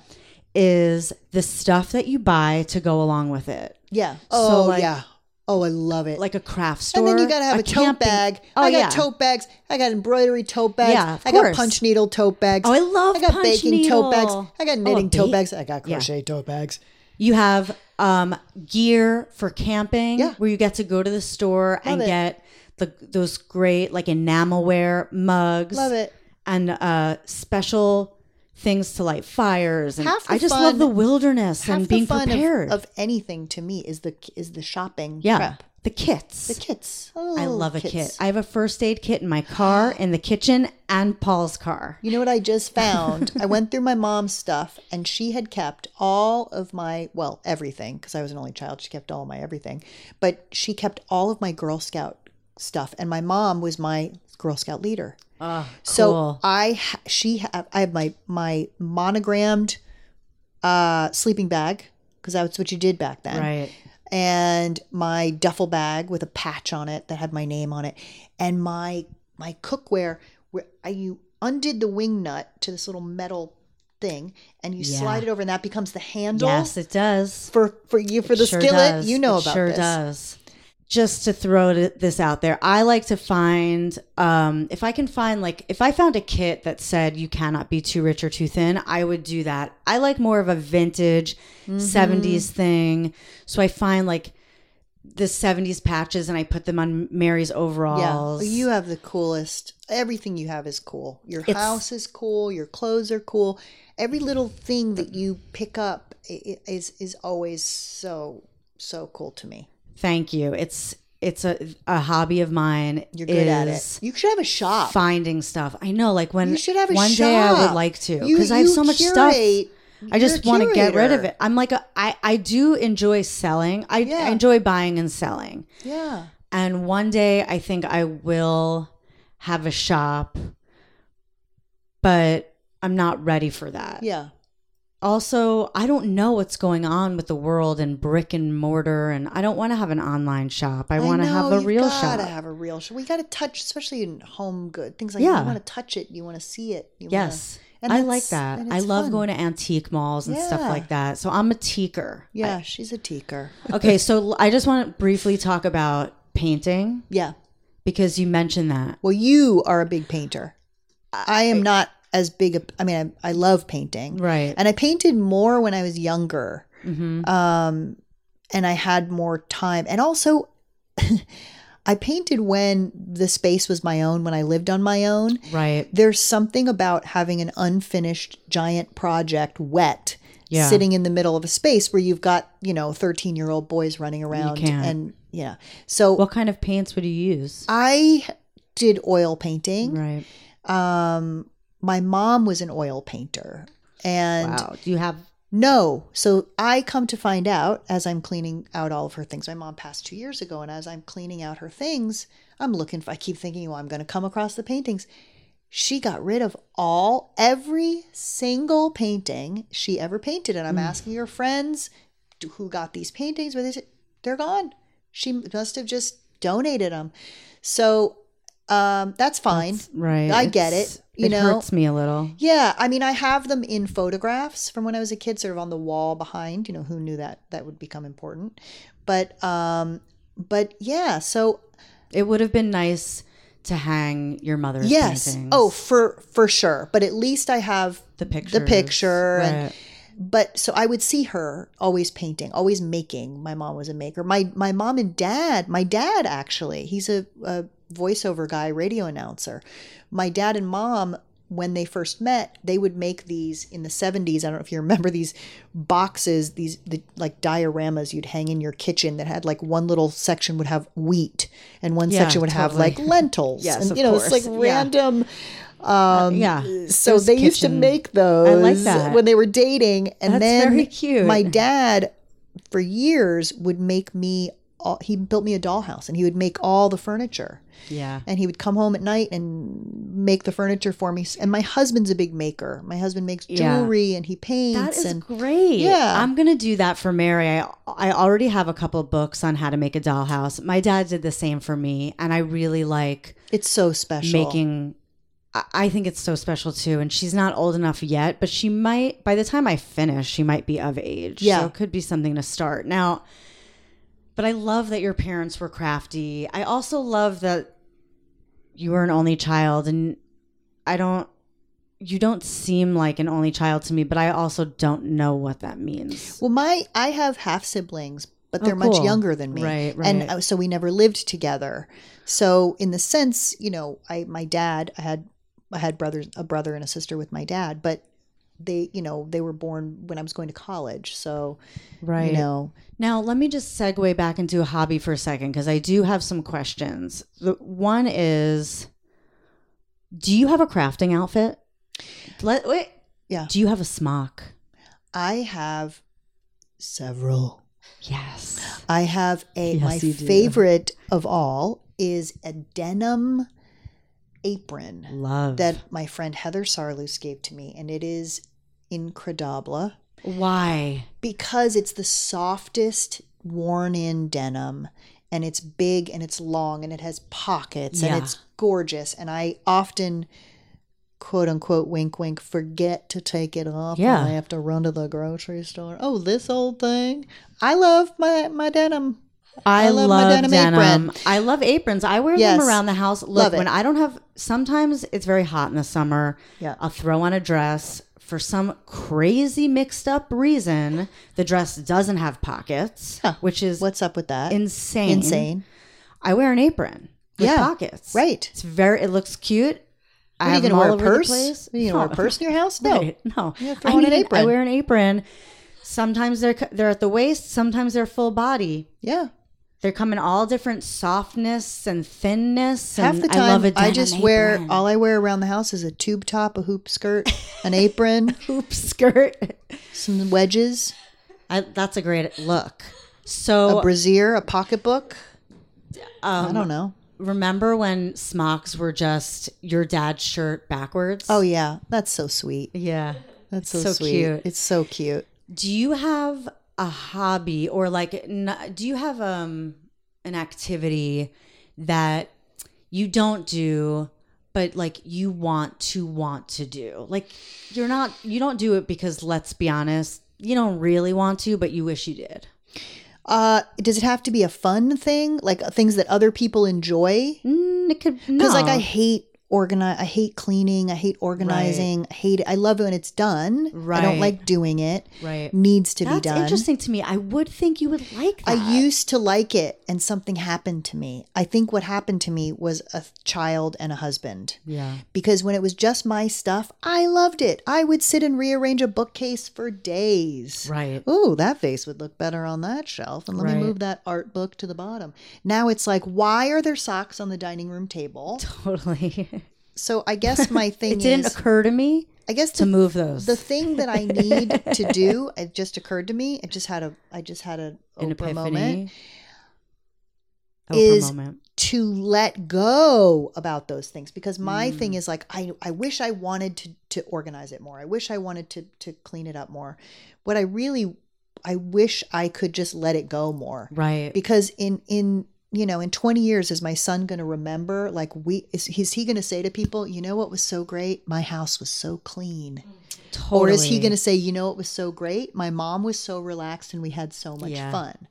Speaker 2: is the stuff that you buy to go along with it.
Speaker 3: yeah. Oh,
Speaker 2: like-
Speaker 3: yeah. Oh, I love it.
Speaker 2: Like a craft store.
Speaker 3: and then you gotta have a, tote
Speaker 2: camping-
Speaker 3: bag.
Speaker 2: Oh,
Speaker 3: I got
Speaker 2: yeah.
Speaker 3: tote bags. I got embroidery tote bags.
Speaker 2: Yeah, of
Speaker 3: I got punch needle tote bags.
Speaker 2: Oh, I love
Speaker 3: I got
Speaker 2: punch
Speaker 3: baking tote bags. I got
Speaker 2: Oh,
Speaker 3: knitting tote
Speaker 2: ba-
Speaker 3: bags. I got
Speaker 2: Yeah.
Speaker 3: crochet tote bags.
Speaker 2: You have um, gear for camping
Speaker 3: Yeah.
Speaker 2: where you get to go to the store and
Speaker 3: it.
Speaker 2: get the those great like enamelware mugs.
Speaker 3: Love it.
Speaker 2: And uh, special things to light fires. And
Speaker 3: Half the
Speaker 2: I just
Speaker 3: fun-
Speaker 2: love the wilderness and
Speaker 3: the
Speaker 2: being
Speaker 3: fun of-
Speaker 2: prepared.
Speaker 3: Of, anything to me is the is the shopping
Speaker 2: yeah.
Speaker 3: prep.
Speaker 2: The kits.
Speaker 3: The kits.
Speaker 2: I
Speaker 3: Oh,
Speaker 2: love a
Speaker 3: kits.
Speaker 2: kit. I have a first aid kit in my car, (gasps) in the kitchen, and Paul's car.
Speaker 3: You know what I just (laughs) found? I went through my mom's stuff and she had kept all of my, well, everything, because I was an only child. She kept all my everything. But she kept all of my Girl Scout stuff. And my mom was my Girl Scout leader.
Speaker 2: Oh,
Speaker 3: So. I, she, I have my, my monogrammed uh, sleeping bag, because that's what you did back then
Speaker 2: right.
Speaker 3: and my duffel bag with a patch on it that had my name on it, and my my cookware where I you undid the wing nut to this little metal thing, and you
Speaker 2: Yeah.
Speaker 3: slide it over, and that becomes the handle
Speaker 2: Yes, it does.
Speaker 3: for for you for the
Speaker 2: sure
Speaker 3: skillet.
Speaker 2: does.
Speaker 3: You know about It
Speaker 2: sure
Speaker 3: this.
Speaker 2: does. Just to throw this out there, I like to find um, if I can find like if I found a kit that said you cannot be too rich or too thin, I would do that. I like more of a vintage
Speaker 3: Mm-hmm.
Speaker 2: 70s thing. So I find like the 70s patches and I put them on Mary's overalls.
Speaker 3: Yeah, you have the coolest. Everything you have is cool. Your
Speaker 2: It's-
Speaker 3: house is cool. Your clothes are cool. Every little thing that you pick up is is always so so cool to me.
Speaker 2: Thank you. It's it's a a hobby of mine.
Speaker 3: You're good at it. You should have a shop.
Speaker 2: Finding stuff. I know like when
Speaker 3: You should have a
Speaker 2: one
Speaker 3: shop.
Speaker 2: day I would like to because I have so much stuff. I just want to get rid of it. I'm like a, I I do enjoy selling. I,
Speaker 3: Yeah.
Speaker 2: I enjoy buying and selling.
Speaker 3: Yeah.
Speaker 2: And one day I think I will have a shop, but I'm not ready for that.
Speaker 3: Yeah.
Speaker 2: Also, I don't know what's going on with the world and brick and mortar, and I don't want to have an online shop. I, want to have a real
Speaker 3: gotta
Speaker 2: shop.
Speaker 3: have a real shop. We got to touch, especially in home good things like
Speaker 2: Yeah.
Speaker 3: you want to touch it, you want to see it.
Speaker 2: Yes.
Speaker 3: wanna,
Speaker 2: I like that. I love
Speaker 3: fun.
Speaker 2: going to antique malls and stuff like that. So I'm a teaker.
Speaker 3: Yeah, she's a teaker.
Speaker 2: Okay, (laughs) so I just want to briefly talk about painting
Speaker 3: Yeah.
Speaker 2: because you mentioned that.
Speaker 3: Well, you are a big painter. I am not as big a I mean I, I love painting.
Speaker 2: Right.
Speaker 3: And I painted more when I was younger. Um and I had more time. And also (laughs) I painted when the space was my own, when I lived on my own.
Speaker 2: Right.
Speaker 3: There's something about having an unfinished giant project wet
Speaker 2: Yeah.
Speaker 3: sitting in the middle of a space where you've got, you know, 13 year old boys running around. And, yeah. So
Speaker 2: What kind of paints would you use?
Speaker 3: I did oil painting.
Speaker 2: Right.
Speaker 3: Um, my mom was an oil painter. And
Speaker 2: Wow. Do you have
Speaker 3: no. So I come to find out as I'm cleaning out all of her things. My mom passed two years ago, and as I'm cleaning out her things, I'm looking. For, I keep thinking, well, I'm going to come across the paintings. She got rid of all, every single painting she ever painted, and I'm mm. asking her friends who got these paintings, where they said they're gone. She must have just donated them. So um, that's fine.
Speaker 2: right?
Speaker 3: I get it. You
Speaker 2: it
Speaker 3: know,
Speaker 2: hurts me a little.
Speaker 3: yeah, I mean, I have them in photographs from when I was a kid, sort of on the wall behind. You know, who knew that that would become important? But, um, but yeah. So
Speaker 2: It would have been nice to hang your mother's
Speaker 3: yes,
Speaker 2: paintings.
Speaker 3: oh, for for sure. But at least I have
Speaker 2: the picture.
Speaker 3: the picture, and but so I would see her always painting, always making. My mom was a maker. My my mom and dad. My dad actually, he's a, a voiceover guy, radio announcer. My dad and mom, when they first met, they would make these in the seventies. I don't know if you remember these boxes, these the, like dioramas you'd hang in your kitchen that had like one little section would have wheat and one
Speaker 2: Yeah,
Speaker 3: section would have like lentils. (laughs)
Speaker 2: Yes,
Speaker 3: and you know, it's like
Speaker 2: course. Yeah.
Speaker 3: random. Um,
Speaker 2: yeah.
Speaker 3: So
Speaker 2: Those
Speaker 3: they used to make those
Speaker 2: I like that.
Speaker 3: when they were dating, and
Speaker 2: That's
Speaker 3: then my dad, for years, would make me. All, he built me a dollhouse, and he would make all the furniture.
Speaker 2: Yeah.
Speaker 3: And he would come home at night and make the furniture for me. And my husband's a big maker. My husband makes
Speaker 2: Yeah.
Speaker 3: jewelry and he paints.
Speaker 2: That is
Speaker 3: and
Speaker 2: great.
Speaker 3: Yeah.
Speaker 2: I'm gonna do that for Mary. I I already have a couple books on how to make a dollhouse. My dad did the same for me, and I really like
Speaker 3: it's so special.
Speaker 2: making. I- I think it's so special too. And she's not old enough yet, but she might. By the time I finish, she might be of age.
Speaker 3: Yeah.
Speaker 2: so it could be something to start now. But I love that your parents were crafty. I also love that you were an only child, and I don't. You don't seem like an only child to me, but I also don't know what that means.
Speaker 3: Well, my I have half siblings, but
Speaker 2: Oh,
Speaker 3: they're much
Speaker 2: cool.
Speaker 3: younger than me,
Speaker 2: Right,
Speaker 3: And
Speaker 2: right.
Speaker 3: uh, so we never lived together. So in the sense, you know, I my dad, I had I had brothers, a brother and a sister with my dad, but they, you know, they were born when I was going to college. So
Speaker 2: Right.
Speaker 3: you know,
Speaker 2: Now, let me just segue back into a hobby for a second because I do have some questions. The one is Do you have a crafting outfit? Let wait.
Speaker 3: Yeah.
Speaker 2: Do you have a smock?
Speaker 3: I have several.
Speaker 2: Yes.
Speaker 3: I have a
Speaker 2: Yes,
Speaker 3: my
Speaker 2: you do.
Speaker 3: favorite of all is a denim apron.
Speaker 2: Love
Speaker 3: that my friend Heather Sarloos gave to me, and it is incredible
Speaker 2: Why?
Speaker 3: because it's the softest worn in denim and it's big and it's long and it has pockets
Speaker 2: Yeah.
Speaker 3: and it's gorgeous. And I often, quote unquote, wink, wink, forget to take it off
Speaker 2: Yeah.
Speaker 3: when I have to run to the grocery store. Oh, this old thing. I love my, my denim.
Speaker 2: I,
Speaker 3: I
Speaker 2: love,
Speaker 3: love my denim
Speaker 2: denim.
Speaker 3: apron.
Speaker 2: I love aprons. I wear
Speaker 3: Yes.
Speaker 2: them around the house. Look, when I don't have, sometimes it's very hot in the summer.
Speaker 3: Yeah.
Speaker 2: I'll throw on a dress. For some crazy mixed up reason, the dress doesn't have pockets,
Speaker 3: Huh.
Speaker 2: which is
Speaker 3: What's up with that?
Speaker 2: insane.
Speaker 3: Insane.
Speaker 2: I wear an apron with
Speaker 3: Yeah,
Speaker 2: pockets.
Speaker 3: right.
Speaker 2: It's very. It looks cute. I
Speaker 3: Are you
Speaker 2: have
Speaker 3: gonna wear a purse? Are you gonna wear a purse in your house? (laughs) No.
Speaker 2: Right. No. I
Speaker 3: on an apron.
Speaker 2: I wear an apron. Sometimes they're they're at the waist. Sometimes they're full body.
Speaker 3: Yeah.
Speaker 2: They come in all different softness and thinness.
Speaker 3: Half
Speaker 2: and
Speaker 3: the time,
Speaker 2: I, love a
Speaker 3: I
Speaker 2: denim
Speaker 3: just wear
Speaker 2: apron.
Speaker 3: all I wear around the house is a tube top, a hoop skirt, an (laughs) apron,
Speaker 2: hoop skirt.
Speaker 3: some wedges,
Speaker 2: I, that's a great look. So
Speaker 3: a brassiere, a pocketbook.
Speaker 2: um,
Speaker 3: I don't know.
Speaker 2: remember when smocks were just your dad's shirt backwards?
Speaker 3: Oh yeah, that's so sweet.
Speaker 2: yeah.
Speaker 3: That's so,
Speaker 2: So
Speaker 3: sweet.
Speaker 2: cute.
Speaker 3: It's so cute.
Speaker 2: Do you have a hobby or like do you have um an activity that you don't do but like you want to want to do? Like you're not you don't do it because let's be honest, you don't really want to but you wish you did.
Speaker 3: Uh, does it have to be a fun thing, like things that other people enjoy?
Speaker 2: Mm, it could
Speaker 3: Because
Speaker 2: no.
Speaker 3: like I hate organize. I hate cleaning. I hate organizing. I hate it. I love it when it's done.
Speaker 2: Right.
Speaker 3: I don't like doing it.
Speaker 2: Right.
Speaker 3: Needs to
Speaker 2: That's
Speaker 3: be done.
Speaker 2: interesting to me. I would think you would like that.
Speaker 3: I used to like it and something happened to me. I think what happened to me was a child and a husband.
Speaker 2: Yeah.
Speaker 3: Because when it was just my stuff, I loved it. I would sit and rearrange a bookcase for days.
Speaker 2: Right.
Speaker 3: Oh, that vase would look better on that shelf. And let
Speaker 2: Right.
Speaker 3: me move that art book to the bottom. Now it's like, why are there socks on the dining room table? (laughs)
Speaker 2: Totally.
Speaker 3: So I guess (laughs) my thing
Speaker 2: it didn't
Speaker 3: is
Speaker 2: occur to me
Speaker 3: I guess
Speaker 2: to
Speaker 3: the,
Speaker 2: move those.
Speaker 3: the thing that I need (laughs) to do, it just occurred to me. It just had a I just had a
Speaker 2: An
Speaker 3: Oprah
Speaker 2: epiphany.
Speaker 3: moment.
Speaker 2: Oprah
Speaker 3: is
Speaker 2: moment.
Speaker 3: to let go about those things because my
Speaker 2: Mm.
Speaker 3: thing is like I, I wish I wanted to to organize it more. I wish I wanted to to clean it up more. What I really I wish I could just let it go more.
Speaker 2: Right.
Speaker 3: Because in in you know, in 20 years is my son going to remember like we is, is he going to say to people, "You know what was so great? My house was so clean."
Speaker 2: totally.
Speaker 3: Or is he going to say, "You know what was so great? My mom was so relaxed and we had so much
Speaker 2: Yeah.
Speaker 3: fun."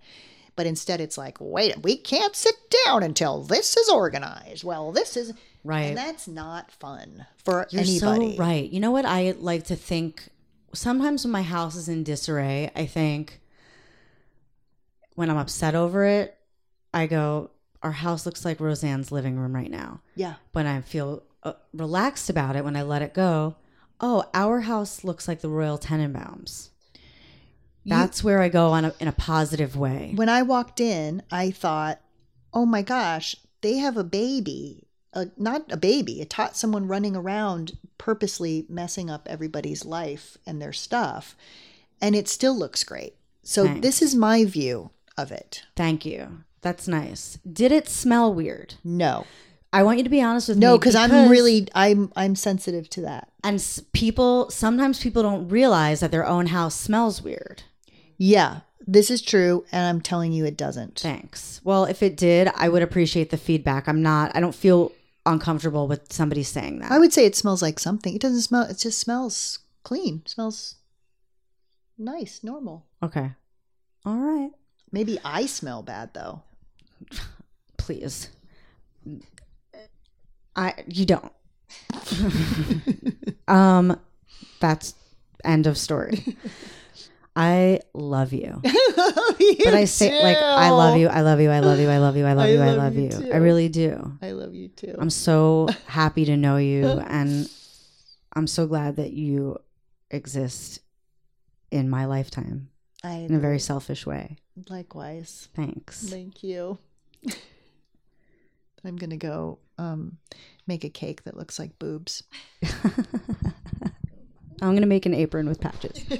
Speaker 3: But instead, it's like, wait, we can't sit down until this is organized. Well, this is
Speaker 2: Right.
Speaker 3: and that's not fun for
Speaker 2: You're
Speaker 3: anybody.
Speaker 2: so right. You know what I like to think? Sometimes when my house is in disarray, I think when I'm upset over it, I go, "Our house looks like Roseanne's living room right now."
Speaker 3: Yeah,
Speaker 2: When I feel uh, relaxed about it, when I let it go, oh, our house looks like the Royal Tenenbaums. That's where I go on a, in a positive way.
Speaker 3: when I walked in, I thought, "Oh my gosh, they have a baby." Uh, not a baby, a tot someone running around purposely messing up everybody's life and their stuff, and it still looks great. So
Speaker 2: Thanks.
Speaker 3: this is my view of it.
Speaker 2: Thank you. That's nice. Did it smell weird?
Speaker 3: No,
Speaker 2: I want you to be honest with
Speaker 3: no,
Speaker 2: me No,
Speaker 3: because I'm really I'm I'm sensitive to that.
Speaker 2: and s- people sometimes people don't realize that their own house smells weird.
Speaker 3: Yeah, this is true, and I'm telling you, it doesn't.
Speaker 2: Thanks. Well, if it did, I would appreciate the feedback. I'm not. I don't feel uncomfortable with somebody saying that.
Speaker 3: I would say it smells like something. It doesn't smell. It just smells clean. It smells nice, normal.
Speaker 2: okay. All right.
Speaker 3: Maybe I smell bad though.
Speaker 2: Please. I you don't. (laughs) um that's end of story. I love you. (laughs) But I say like I love you, I love you, I love you, I love you, I love
Speaker 3: I
Speaker 2: you, I
Speaker 3: love
Speaker 2: love
Speaker 3: you
Speaker 2: you. I really do.
Speaker 3: I love you too.
Speaker 2: I'm so (laughs) happy to know you and I'm so glad that you exist in my lifetime
Speaker 3: I
Speaker 2: in a very selfish way.
Speaker 3: likewise.
Speaker 2: Thanks.
Speaker 3: Thank you. I'm gonna go um, make a cake that looks like boobs. (laughs)
Speaker 2: I'm going to make an apron with patches. (laughs)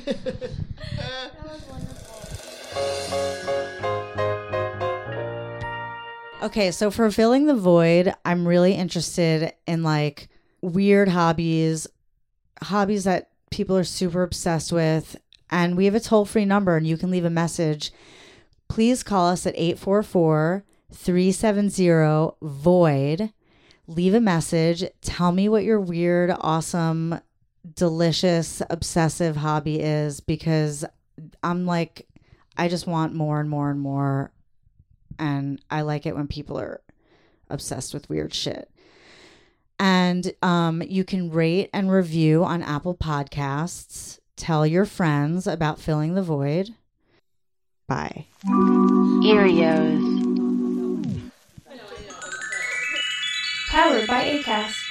Speaker 2: Okay, so for filling the void, I'm really interested in like weird hobbies, hobbies that people are super obsessed with. And we have a toll free number and you can leave a message. Please call us at 844 370 VOID. Leave a message. Tell me what your weird, awesome, delicious, obsessive hobby is because I'm like, I just want more and more and more. And I like it when people are obsessed with weird shit. And um, you can rate and review on Apple Podcasts. Tell your friends about filling the void. Bye.
Speaker 1: Earios.
Speaker 5: Powered by ACAST.